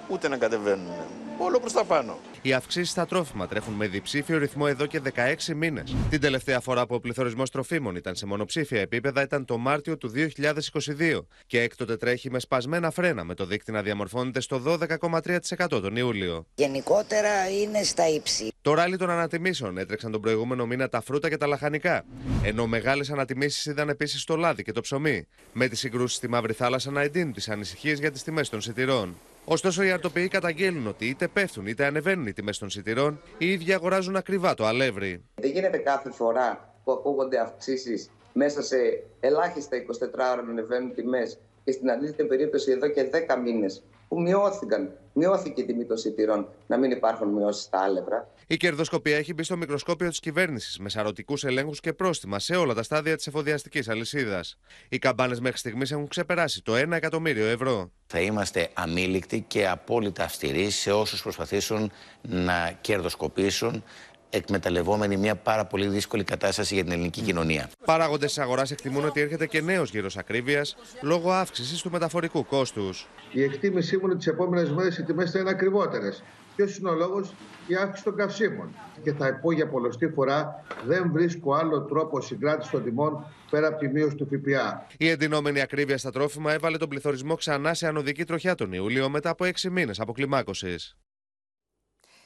ούτε να κατεβαίνουν. Όλο προς τα πάνω. Οι αυξήσεις στα τρόφιμα τρέχουν με διψήφιο ρυθμό εδώ και 16 μήνες. Την τελευταία φορά που ο πληθωρισμός τροφίμων ήταν σε μονοψήφια επίπεδα ήταν το Μάρτιο του 2022 και έκτοτε τρέχει με σπασμένα φρένα, με το δείκτη να διαμορφώνεται στο 12,3% τον Ιούλιο. Γενικότερα είναι στα ύψη. Το ράλι των ανατιμήσεων έτρεξαν τον προηγούμενο μήνα τα φρούτα και τα λαχανικά. Ενώ μεγάλες ανατιμήσεις είδαν επίσης το λάδι και το ψωμί. Με τις συγκρούσεις στη Μαύρη Θάλασσα να εντείνουν τις ανησυχίες για τις τιμές των σιτηρών. Ωστόσο, οι αρτοποιοί καταγγέλνουν ότι είτε πέφτουν είτε ανεβαίνουν οι τιμές των σιτηρών, οι ίδιοι αγοράζουν ακριβά το αλεύρι. Δεν γίνεται κάθε φορά που ακούγονται αυξήσεις μέσα σε ελάχιστα 24 ώρα να ανεβαίνουν τιμές και στην αντίθετη περίπτωση εδώ και 10 μήνες που μειώθηκαν, μειώθηκε η τιμή των σιτηρών, να μην υπάρχουν μειώσεις στα άλευρα. Η κερδοσκοπία έχει μπει στο μικροσκόπιο της κυβέρνησης με σαρωτικούς ελέγχους και πρόστιμα σε όλα τα στάδια της εφοδιαστικής αλυσίδας. Οι καμπάνες μέχρι στιγμής έχουν ξεπεράσει το 1 εκατομμύριο ευρώ. Θα είμαστε αμήλικτοι και απόλυτα αυστηροί σε όσους προσπαθήσουν να κερδοσκοπήσουν εκμεταλλευόμενοι μια πάρα πολύ δύσκολη κατάσταση για την ελληνική κοινωνία. Παράγοντες τη αγοράς εκτιμούν ότι έρχεται και νέος γύρος ακρίβειας λόγω αύξησης του μεταφορικού κόστους. Η εκτίμησή μου είναι ότι τις επόμενες μέρες οι τιμές θα είναι ακριβότερες. Ποιος είναι ο λόγος, η αύξηση των καυσίμων. Και θα πω για πολλωστή φορά, δεν βρίσκω άλλο τρόπο συγκράτηση των τιμών πέρα από τη μείωση του ΦΠΑ. Η εντυνόμενη ακρίβεια στα τρόφιμα έβαλε τον πληθωρισμό ξανά σε ανωδική τροχιά τον Ιούλιο μετά από έξι μήνες αποκλιμάκωσης.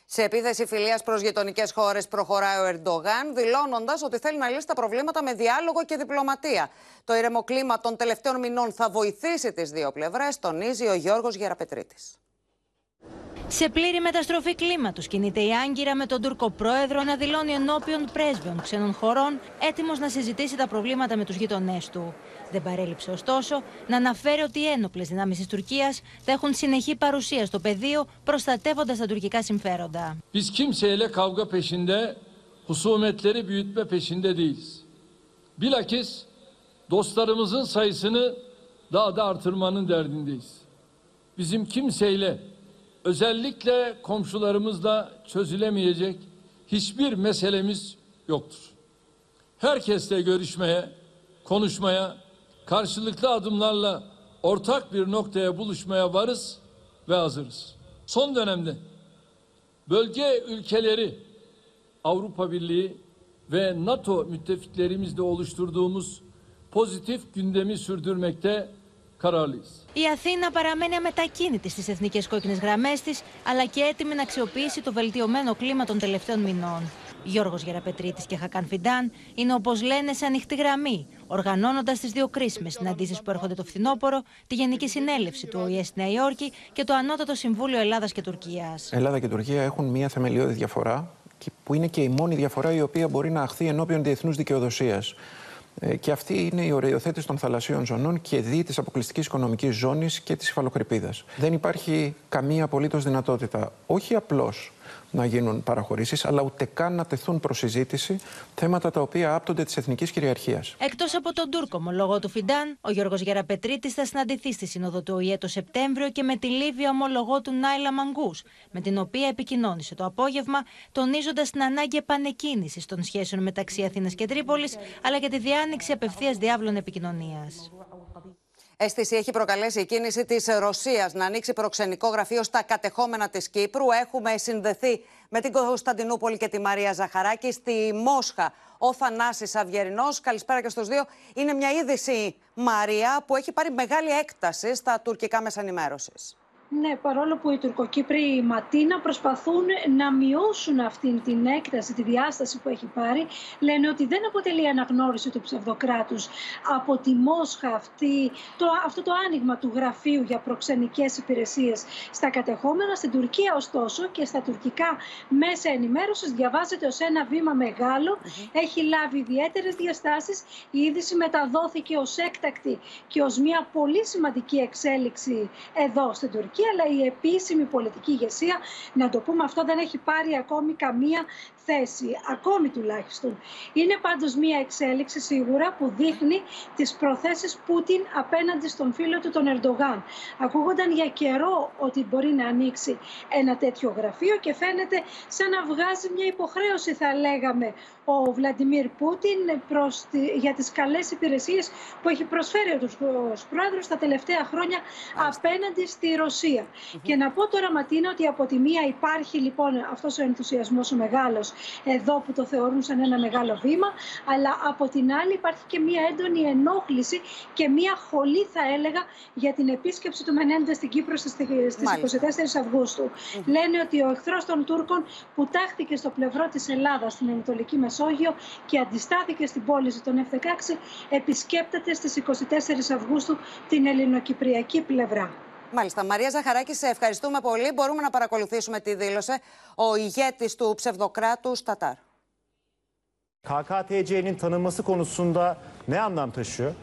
Σε επίθεση φιλίας προς γειτονικές χώρες προχωράει ο Ερντογάν, δηλώνοντας ότι θέλει να λύσει τα προβλήματα με διάλογο και διπλωματία. Το ηρεμοκλίμα των τελευταίων μηνών θα βοηθήσει τις δύο πλευρές, τονίζει ο Γιώργος Γεραπετρίτης. Σε πλήρη μεταστροφή κλίματος κινείται η Άγκυρα με τον Τούρκο πρόεδρο να δηλώνει ενώπιον πρέσβεων ξένων χωρών έτοιμος να συζητήσει τα προβλήματα με τους γείτονέ του. Δεν παρέλειψε ωστόσο να αναφέρει ότι οι ένοπλε δυνάμει τη Τουρκία θα έχουν συνεχή παρουσία στο πεδίο προστατεύοντα τα τουρκικά συμφέροντα. Biz kimseyle kavga peşinde, husumetleri büyütme peşinde değiliz. Bilakis dostlarımızın sayısını daha da artırmanın derdindeyiz. Bizim kimseyle, özellikle komşularımızla çözülemeyecek hiçbir meselemiz yoktur. Herkesle görüşmeye, konuşmaya, karşılıklı adımlarla ortak bir noktaya buluşmaya varız ve hazırız. Son dönemde bölge ülkeleri Avrupa Birliği ve NATO müttefiklerimizle oluşturduğumuz pozitif gündemi sürdürmekte kararlıyız. Η Αθήνα παραμένει αμετακίνητη στι εθνικέ κόκκινε γραμμέ τη, αλλά και έτοιμη να αξιοποιήσει το βελτιωμένο κλίμα των τελευταίων μηνών. Γιώργος Γεραπετρίτης και Χακάν Φιντάν είναι όπως λένε σε ανοιχτή γραμμή, οργανώνοντας τις δύο κρίσιμες συναντήσεις που έρχονται το φθινόπωρο, τη Γενική Συνέλευση του ΟΗΕ στη Νέα Υόρκη και το Ανώτατο Συμβούλιο Ελλάδας και Τουρκίας. Ελλάδα και Τουρκία έχουν μια θεμελιώδη διαφορά, που είναι και η μόνη διαφορά η οποία μπορεί να αχθεί ενώπιον διεθνούς δικαιοδοσίας. Ε, και αυτή είναι η οριοθέτηση των θαλασσίων ζωνών και δι της αποκλειστικής οικονομικής ζώνης και της υφαλοκρηπίδας. Δεν υπάρχει καμία απολύτως δυνατότητα, όχι απλώς να γίνουν παραχωρήσεις, αλλά ούτε καν να τεθούν προς συζήτηση θέματα τα οποία άπτονται της εθνικής κυριαρχίας. Εκτός από τον Τούρκο ομολόγο του Φιντάν, ο Γιώργος Γεραπετρίτης θα συναντηθεί στη Σύνοδο του ΟΗΕ το Σεπτέμβριο και με τη Λίβια ομολογό του Νάιλα Μαγκούς, με την οποία επικοινώνησε το απόγευμα, τονίζοντας την ανάγκη επανεκκίνησης των σχέσεων μεταξύ Αθήνας και Τρίπολης, αλλά και τη διάνοιξη απευθείας διάβλων επικοινωνίας. Αίσθηση έχει προκαλέσει η κίνηση της Ρωσίας να ανοίξει προξενικό γραφείο στα κατεχόμενα της Κύπρου. Έχουμε συνδεθεί με την Κωνσταντινούπολη και τη Μαρία Ζαχαράκη στη Μόσχα. Ο Θανάσης Αυγερινός, καλησπέρα και στους δύο. Είναι μια είδηση, Μαρία, που έχει πάρει μεγάλη έκταση στα τουρκικά μέσα ενημέρωσης. Ναι, παρόλο που οι Τουρκοκύπροι Ματίνα προσπαθούν να μειώσουν αυτή την έκταση, τη διάσταση που έχει πάρει, λένε ότι δεν αποτελεί αναγνώριση του ψευδοκράτους από τη Μόσχα αυτή, το, αυτό το άνοιγμα του γραφείου για προξενικές υπηρεσίες στα κατεχόμενα. Στην Τουρκία ωστόσο και στα τουρκικά μέσα ενημέρωσης διαβάζεται ως ένα βήμα μεγάλο, έχει λάβει ιδιαίτερες διαστάσεις. Η είδηση μεταδόθηκε ως έκτακτη και ως μια πολύ σημαντική εξέλιξη εδώ στην Τουρκία αλλά η επίσημη πολιτική ηγεσία, να το πούμε αυτό, δεν έχει πάρει ακόμη καμία θέση, ακόμη τουλάχιστον. Είναι πάντως μία εξέλιξη σίγουρα που δείχνει τις προθέσεις Πούτιν απέναντι στον φίλο του τον Ερντογάν. Ακούγονταν για καιρό ότι μπορεί να ανοίξει ένα τέτοιο γραφείο και φαίνεται σαν να βγάζει μια υποχρέωση θα λέγαμε ο Βλαντιμίρ Πούτιν προς για τις καλές υπηρεσίες που έχει προσφέρει ο πρόεδρος τα τελευταία χρόνια απέναντι στη Ρωσία. Και να πω τώρα Ματίνα ότι από τη μία υπάρχει λοιπόν αυτός ο ενθουσιασμός ο μεγάλος εδώ που το θεωρούν σαν ένα μεγάλο βήμα, αλλά από την άλλη υπάρχει και μια έντονη ενόχληση και μια χολή θα έλεγα για την επίσκεψη του Μενέντε στην Κύπρο στις 24 Αυγούστου. Λένε ότι ο εχθρός των Τούρκων που τάχθηκε στο πλευρό της Ελλάδας στην Ανατολική Μεσόγειο και αντιστάθηκε στην πώληση των F-16 επισκέπτεται στις 24 Αυγούστου την ελληνοκυπριακή πλευρά. Μάλιστα. Μαρία Ζαχαράκη, σε ευχαριστούμε πολύ. Μπορούμε να παρακολουθήσουμε τι δήλωσε ο ηγέτης του ψευδοκράτου Τατάρ. KKTC'nin tanınması konusunda ne anlam taşıyor?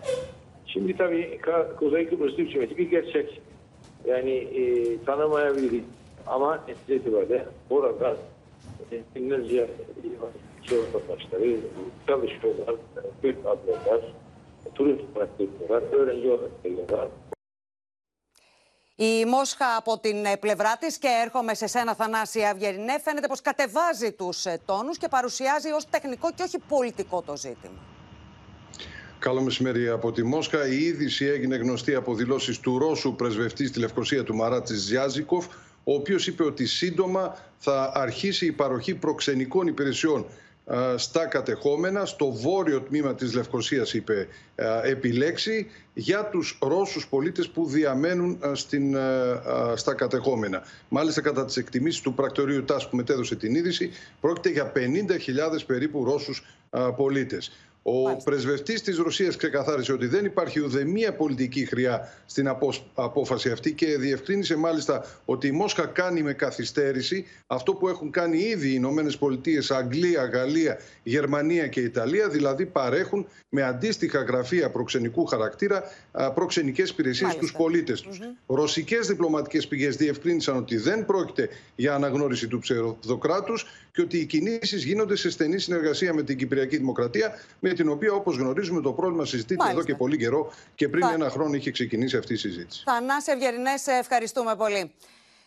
Şimdi tabii Kuzey Kıbrıs Türk Cumhuriyeti bir gerçek. Yani e, tanımayabiliriz ama netice itibariyle orada e, binlerce şey vatandaşları çalışıyorlar, Türk adıyorlar, turist olarak geliyorlar, öğrenci olarak geliyorlar. Η Μόσχα από την ε, πλευρά της και έρχομαι σε σένα Θανάση Αυγερινέ φαίνεται πως κατεβάζει τους ε, τόνους και παρουσιάζει ως τεχνικό και όχι πολιτικό το ζήτημα. Καλό μεσημέρι από τη Μόσχα. Η είδηση έγινε γνωστή από δηλώσεις του Ρώσου πρεσβευτής στη Λευκοσία του Μαράτσι Ζιάζικοφ, ο οποίος είπε ότι σύντομα θα αρχίσει η παροχή προξενικών υπηρεσιών στα κατεχόμενα, στο βόρειο τμήμα της Λευκοσίας είπε επιλέξει για τους Ρώσους πολίτες που διαμένουν στην, στα κατεχόμενα. Μάλιστα κατά τις εκτιμήσεις του πρακτορείου ΤΑΣ που μετέδωσε την είδηση πρόκειται για 50.000 περίπου Ρώσους πολίτες. Ο πρεσβευτής της Ρωσίας ξεκαθάρισε ότι δεν υπάρχει ουδέμια πολιτική χρειά στην απόφαση αυτή και διευκρίνησε μάλιστα ότι η Μόσχα κάνει με καθυστέρηση αυτό που έχουν κάνει ήδη οι Ηνωμένες Πολιτείες, Αγγλία, Γαλλία, Γερμανία και Ιταλία, δηλαδή παρέχουν με αντίστοιχα γραφεία προξενικού χαρακτήρα προξενικές υπηρεσίες στους πολίτες τους. Mm-hmm. Ρωσικές διπλωματικές πηγές διευκρίνησαν ότι δεν πρόκειται για αναγνώριση του ψευδοκράτους και ότι οι κινήσεις γίνονται σε στενή συνεργασία με την Κυπριακή Δημοκρατία, με την οποία όπως γνωρίζουμε το πρόβλημα συζητείται εδώ και πολύ καιρό και πριν ένα χρόνο είχε ξεκινήσει αυτή η συζήτηση. Θανάση Ευγερινές, ευχαριστούμε πολύ.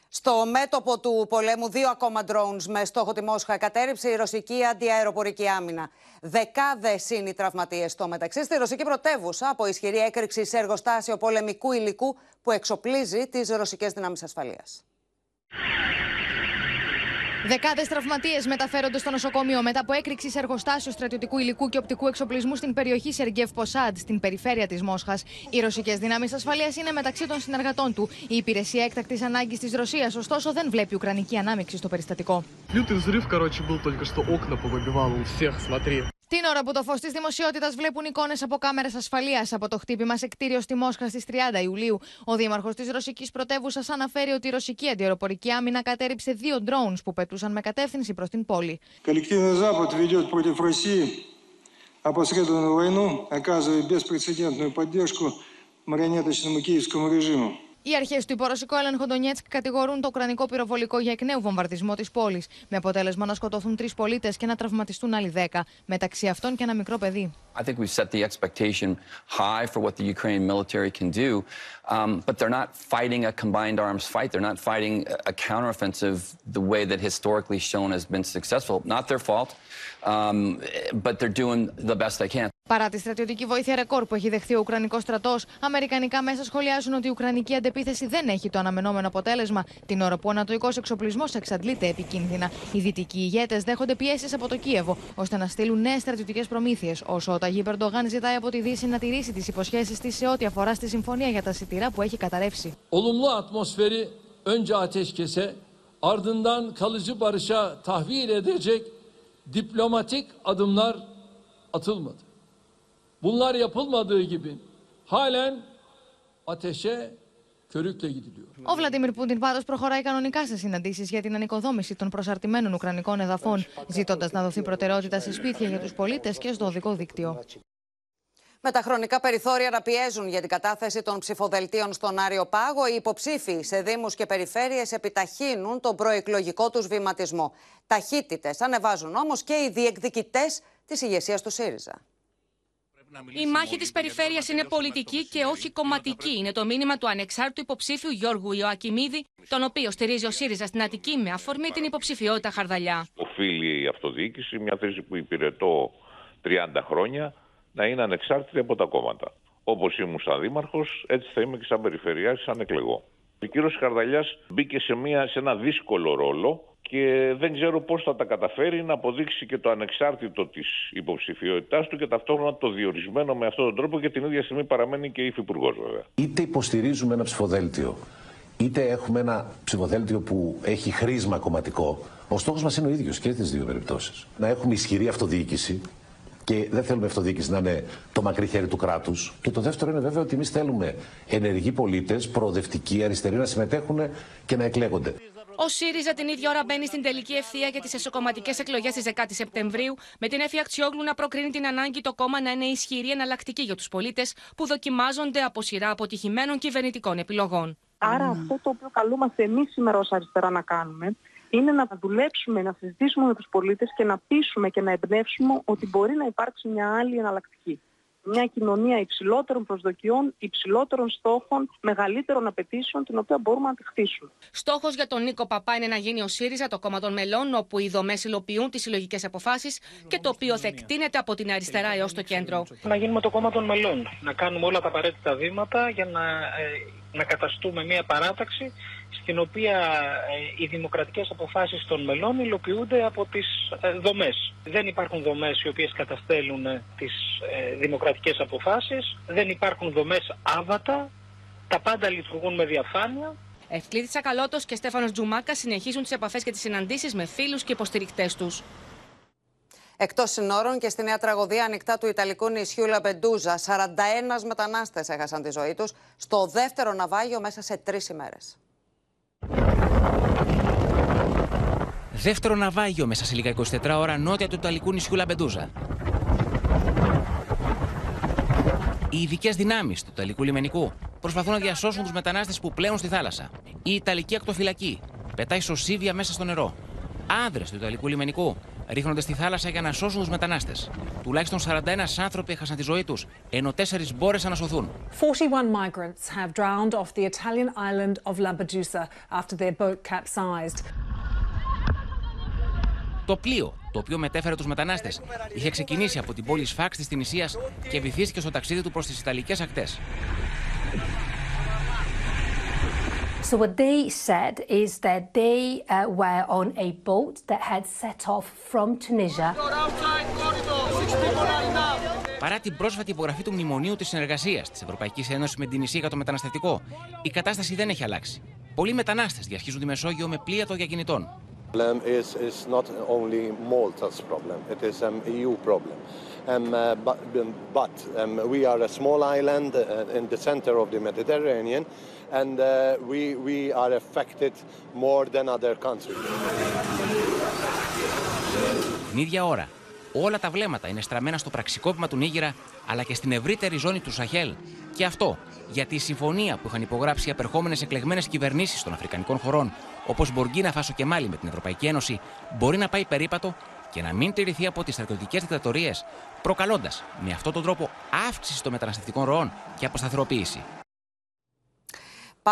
Στο μέτωπο του πολέμου, δύο ακόμα drones με στόχο τη Μόσχα κατέριψε η ρωσική αντιαεροπορική άμυνα. Δεκάδες είναι οι τραυματίες στο μεταξύ στη ρωσική πρωτεύουσα από ισχυρή έκρηξη σε εργοστάσιο πολεμικού υλικού που εξοπλίζει τις ρωσικές δυνάμεις ασφαλείας. Δεκάδες τραυματίες μεταφέρονται στο νοσοκομείο μετά από έκρηξη σε εργοστάσιο στρατιωτικού υλικού και οπτικού εξοπλισμού στην περιοχή Σεργεύ Ποσάντ, στην περιφέρεια της Μόσχας. Οι ρωσικές δυνάμεις ασφαλείας είναι μεταξύ των συνεργατών του. Η υπηρεσία έκτακτης ανάγκης της Ρωσίας, ωστόσο, δεν βλέπει ουκρανική ανάμειξη στο περιστατικό. Την ώρα που το φω τη δημοσιότητα βλέπουν εικόνε από κάμερε ασφαλεία από το χτύπημα σε κτίριο στη Μόσχα στι 30 Ιουλίου, ο δήμαρχο τη ρωσική πρωτεύουσα αναφέρει ότι η ρωσική αντιεροπορική άμυνα κατέριψε δύο drones που πετούσαν με κατεύθυνση προ την πόλη. Коллективный Запад ведет против России опосредованную войну, оказывая беспрецедентную поддержку марионеточному киевскому режиму. Οι αρχέ του υπορωσικού έλεγχου Ντονιέτσκ κατηγορούν το ουκρανικό πυροβολικό για εκ νέου βομβαρδισμό τη πόλη, με αποτέλεσμα να σκοτωθούν τρει πολίτε και να τραυματιστούν άλλοι δέκα, μεταξύ αυτών και ένα μικρό παιδί. I think we've set the expectation high for what the Ukrainian military can do, um, but they're not fighting a combined arms fight. They're not fighting a counteroffensive the way that historically shown has been successful. Not their fault, um, but they're doing the best they can. Παρά τη στρατιωτική βοήθεια ρεκόρ που έχει δεχθεί ο Ουκρανικός στρατός, Αμερικανικά μέσα σχολιάζουν ότι η Ουκρανική αντεπίθεση δεν έχει το αναμενόμενο αποτέλεσμα, την ώρα που ο Ανατολικός εξοπλισμός εξαντλείται επικίνδυνα. Οι δυτικοί ηγέτες δέχονται πιέσεις από το Κίεβο, ώστε να στείλουν νέες στρατιωτικές προμήθειες, όσο ο Ταγί Περντογάν ζητάει από τη Δύση να τηρήσει τις υποσχέσεις της σε ό,τι αφορά στη συμφωνία για τα σιτηρά που έχει καταρρεύσει. Olumlu atmosferi önce ateşkese, ardından kalıcı barışa tahvil edecek diplomatik adımlar atılmadı. Bunlar yapılmadığı gibi halen ateşe körükle gidiliyor. Ο Βλαντίμιρ Πούτιν πάντως προχωράει κανονικά σε συναντήσεις για την ανοικοδόμηση των προσαρτημένων Ουκρανικών εδαφών, ζητώντας να δοθεί προτεραιότητα σε σπίτια για τους πολίτες και στο οδικό δίκτυο. Με τα χρονικά περιθώρια να πιέζουν για την κατάθεση των ψηφοδελτίων στον Άριο Πάγο, οι υποψήφοι σε Δήμους και Περιφέρειες επιταχύνουν τον προεκλογικό τους βηματισμό. Ταχύτητες ανεβάζουν όμως και οι διεκδικητές της ηγεσίας του ΣΥΡΙΖΑ. Η μάχη της περιφέρειας είναι πολιτική και όχι κομματική. Είναι το μήνυμα του ανεξάρτητου υποψήφιου Γιώργου Ιωακιμίδη, τον οποίο στηρίζει ο ΣΥΡΙΖΑ στην Αττική με αφορμή την υποψηφιότητα Χαρδαλιά. Οφείλει η αυτοδιοίκηση, μια θέση που υπηρετώ 30 χρόνια, να είναι ανεξάρτητη από τα κόμματα. Όπως ήμουν σαν δήμαρχος, έτσι θα είμαι και σαν περιφερειάρχης, σαν εκλεγό. Ο κύριος Χαρδαλιάς μπήκε σε, μια, σε ένα δύσκολο ρόλο και δεν ξέρω πώς θα τα καταφέρει να αποδείξει και το ανεξάρτητο της υποψηφιότητάς του και ταυτόχρονα το διορισμένο με αυτόν τον τρόπο και την ίδια στιγμή παραμένει και υφυπουργός βέβαια. Είτε υποστηρίζουμε ένα ψηφοδέλτιο, είτε έχουμε ένα ψηφοδέλτιο που έχει χρήσμα κομματικό, ο στόχος μας είναι ο ίδιος και στις δύο περιπτώσεις. Να έχουμε ισχυρή αυτοδιοίκηση, και δεν θέλουμε αυτοδιοίκηση να είναι το μακρύ χέρι του κράτους. Και το δεύτερο είναι βέβαια ότι εμείς θέλουμε ενεργοί πολίτες, προοδευτικοί, αριστεροί να συμμετέχουν και να εκλέγονται. Ο ΣΥΡΙΖΑ την ίδια ώρα μπαίνει στην τελική ευθεία για τις εσωκομματικές εκλογές της 10ης Σεπτεμβρίου, με την Εφη Αξιόγλου να προκρίνει την ανάγκη το κόμμα να είναι ισχυρή εναλλακτική για τους πολίτες που δοκιμάζονται από σειρά αποτυχημένων κυβερνητικών επιλογών. Άρα, αυτό το οποίο καλούμαστε εμείς σήμερα ως αριστερά να κάνουμε είναι να δουλέψουμε, να συζητήσουμε με τους πολίτες και να πείσουμε και να εμπνεύσουμε ότι μπορεί να υπάρξει μια άλλη εναλλακτική μια κοινωνία υψηλότερων προσδοκιών, υψηλότερων στόχων, μεγαλύτερων απαιτήσεων, την οποία μπορούμε να τη χτίσουμε. Στόχος για τον Νίκο Παπά είναι να γίνει ο ΣΥΡΙΖΑ το κόμμα των μελών, όπου οι δομές υλοποιούν τις συλλογικές αποφάσεις και το οποίο θα εκτείνεται από την αριστερά έως το κέντρο. Να γίνουμε το κόμμα των μελών. Να κάνουμε όλα τα απαραίτητα βήματα για να ε, να καταστούμε μια παράταξη στην οποία ε, οι δημοκρατικές αποφάσεις των μελών υλοποιούνται από τις ε, δομές. Δεν υπάρχουν δομές οι οποίες καταστέλουν ε, τις δημοκρατικές αποφάσεις, δεν υπάρχουν δομές άβατα, τα πάντα λειτουργούν με διαφάνεια. Ευκλήδης Τσακαλώτος και Στέφανος Τζουμάκα συνεχίζουν τις επαφές και τις συναντήσεις με φίλους και υποστηρικτές τους. Εκτός συνόρων και στη νέα τραγωδία ανοιχτά του Ιταλικού νησιού Λαμπεντούζα, 41 μετανάστες έχασαν τη ζωή τους στο δεύτερο ναυάγιο μέσα σε τρεις ημέρες. Δεύτερο ναυάγιο μέσα σε λίγα 24 ώρα νότια του Ιταλικού νησιού Λαμπεντούζα. Οι ειδικές δυνάμεις του Ιταλικού λιμενικού προσπαθούν να διασώσουν τους μετανάστες που πλέουν στη θάλασσα. Η Ιταλική ακτοφυλακή πετάει σωσίβια μέσα στο νερό. Άνδρες του Ιταλικού λιμενικού ρίχνονται στη θάλασσα για να σώσουν τους μετανάστες. Τουλάχιστον 41 άνθρωποι έχασαν τη ζωή τους, ενώ 4 μπόρεσαν να σωθούν. 41 migrants have drowned off the Italian island of Lampedusa after their boat capsized. Το πλοίο, το οποίο μετέφερε τους μετανάστες, είχε ξεκινήσει από την πόλη Σφάξ της Τινησίας και βυθίστηκε στο ταξίδι του προς τις Ιταλικές ακτές. So what they said is that they uh, were on a boat that had set off from Tunisia. Παρά την πρόσφατη υπογραφή του Μνημονίου της Συνεργασίας της Ευρωπαϊκής Ένωσης με την Ισία για το μεταναστευτικό, η κατάσταση δεν έχει αλλάξει. Πολλοί μετανάστες διασχίζουν τη Μεσόγειο με πλοία των διακινητών. problem is, is not only Malta's problem, it is an EU problem. Um, uh, but but um, we are a small island uh, in the center of the Mediterranean, and uh, we, we are affected more than other countries. Την ίδια ώρα, όλα τα βλέμματα είναι στραμμένα στο πραξικόπημα του Νίγηρα, αλλά και στην ευρύτερη ζώνη του Σαχέλ. Και αυτό γιατί η συμφωνία που είχαν υπογράψει οι απερχόμενες εκλεγμένες κυβερνήσεις των Αφρικανικών χωρών, όπως Μποργκίνα Φάσο και Μάλι με την Ευρωπαϊκή Ένωση, μπορεί να πάει περίπατο και να μην τηρηθεί από τις στρατιωτικές δικτατορίες, προκαλώντας με αυτόν τον τρόπο αύξηση των μεταναστευτικών ροών και αποσταθεροποίηση.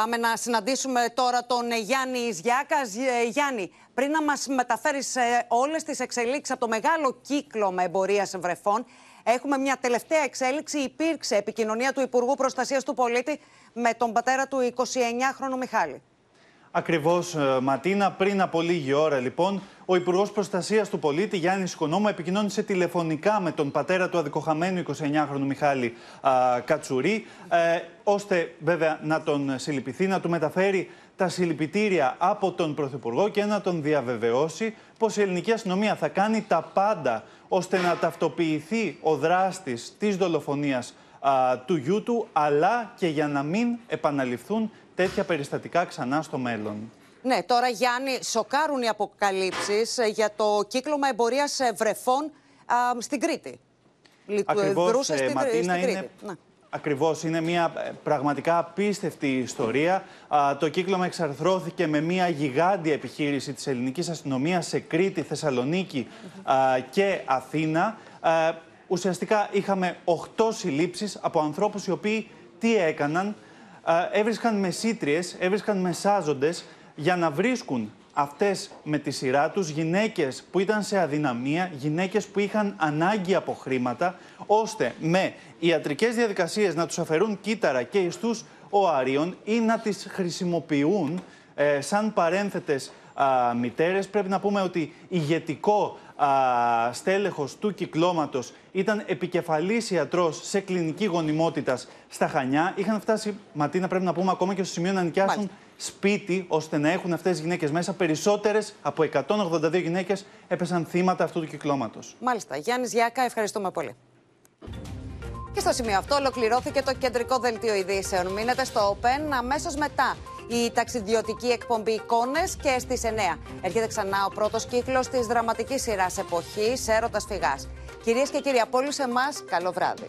Πάμε να συναντήσουμε τώρα τον Γιάννη Ισγιάκα. Ε, Γιάννη, πριν να μας μεταφέρεις ε, όλες τις εξελίξεις από το μεγάλο κύκλο εμπορία βρεφών, έχουμε μια τελευταία εξέλιξη. Υπήρξε επικοινωνία του Υπουργού Προστασίας του Πολίτη με τον πατέρα του 29χρονου Μιχάλη. Ακριβώς, ε, Ματίνα. Πριν από λίγη ώρα, λοιπόν, ο Υπουργός Προστασίας του Πολίτη, Γιάννης Οικονόμου, επικοινώνησε τηλεφωνικά με τον πατέρα του αδικοχαμένου 29χρονου Μιχάλη α, Κατσουρί, ε, ώστε βέβαια να τον συλληπιθεί, να του μεταφέρει τα συλληπιτήρια από τον Πρωθυπουργό και να τον διαβεβαιώσει πως η ελληνική αστυνομία θα κάνει τα πάντα ώστε να ταυτοποιηθεί ο δράστης της δολοφονίας του γιού του, αλλά και για να μην επαναληφθούν τέτοια περιστατικά ξανά στο μέλλον. Ναι, τώρα Γιάννη, σοκάρουν οι αποκαλύψεις ε, για το κύκλωμα εμπορίας ε, βρεφών α, στην Κρήτη. Ακριβώς, ε, Ματίνα, είναι... Ναι. Ακριβώς, είναι μια πραγματικά απίστευτη ιστορία. το κύκλωμα εξαρθρώθηκε με μια γιγάντια επιχείρηση της ελληνικής αστυνομίας σε Κρήτη, Θεσσαλονίκη και Αθήνα. ουσιαστικά είχαμε 8 συλλήψεις από ανθρώπους οι οποίοι τι έκαναν, έβρισκαν μεσήτριες, έβρισκαν μεσάζοντες για να βρίσκουν αυτές με τη σειρά τους γυναίκες που ήταν σε αδυναμία, γυναίκες που είχαν ανάγκη από χρήματα, ώστε με ιατρικές διαδικασίες να τους αφαιρούν κύτταρα και ιστούς οαρίων ή να τις χρησιμοποιούν ε, σαν παρένθετες α, μητέρες. Πρέπει να πούμε ότι ηγετικό α, στέλεχος του κυκλώματος ήταν επικεφαλής ιατρός σε κλινική γονιμότητας στα Χανιά. Είχαν φτάσει, Ματίνα, πρέπει να πούμε ακόμα και στο σημείο να νοικιάσουν σπίτι ώστε να έχουν αυτές τις γυναίκες μέσα. Περισσότερες από 182 γυναίκες έπεσαν θύματα αυτού του κυκλώματος. Μάλιστα. Γιάννης Γιάκα, ευχαριστούμε πολύ. Και στο σημείο αυτό ολοκληρώθηκε το κεντρικό δελτίο ειδήσεων. Μείνετε στο Open αμέσως μετά η ταξιδιωτική εκπομπή εικόνες και στις 9. Έρχεται ξανά ο πρώτος κύκλος της δραματικής σειράς εποχής Έρωτας Φυγάς. Κυρίες και κύριοι, από όλους εμάς, καλό βράδυ.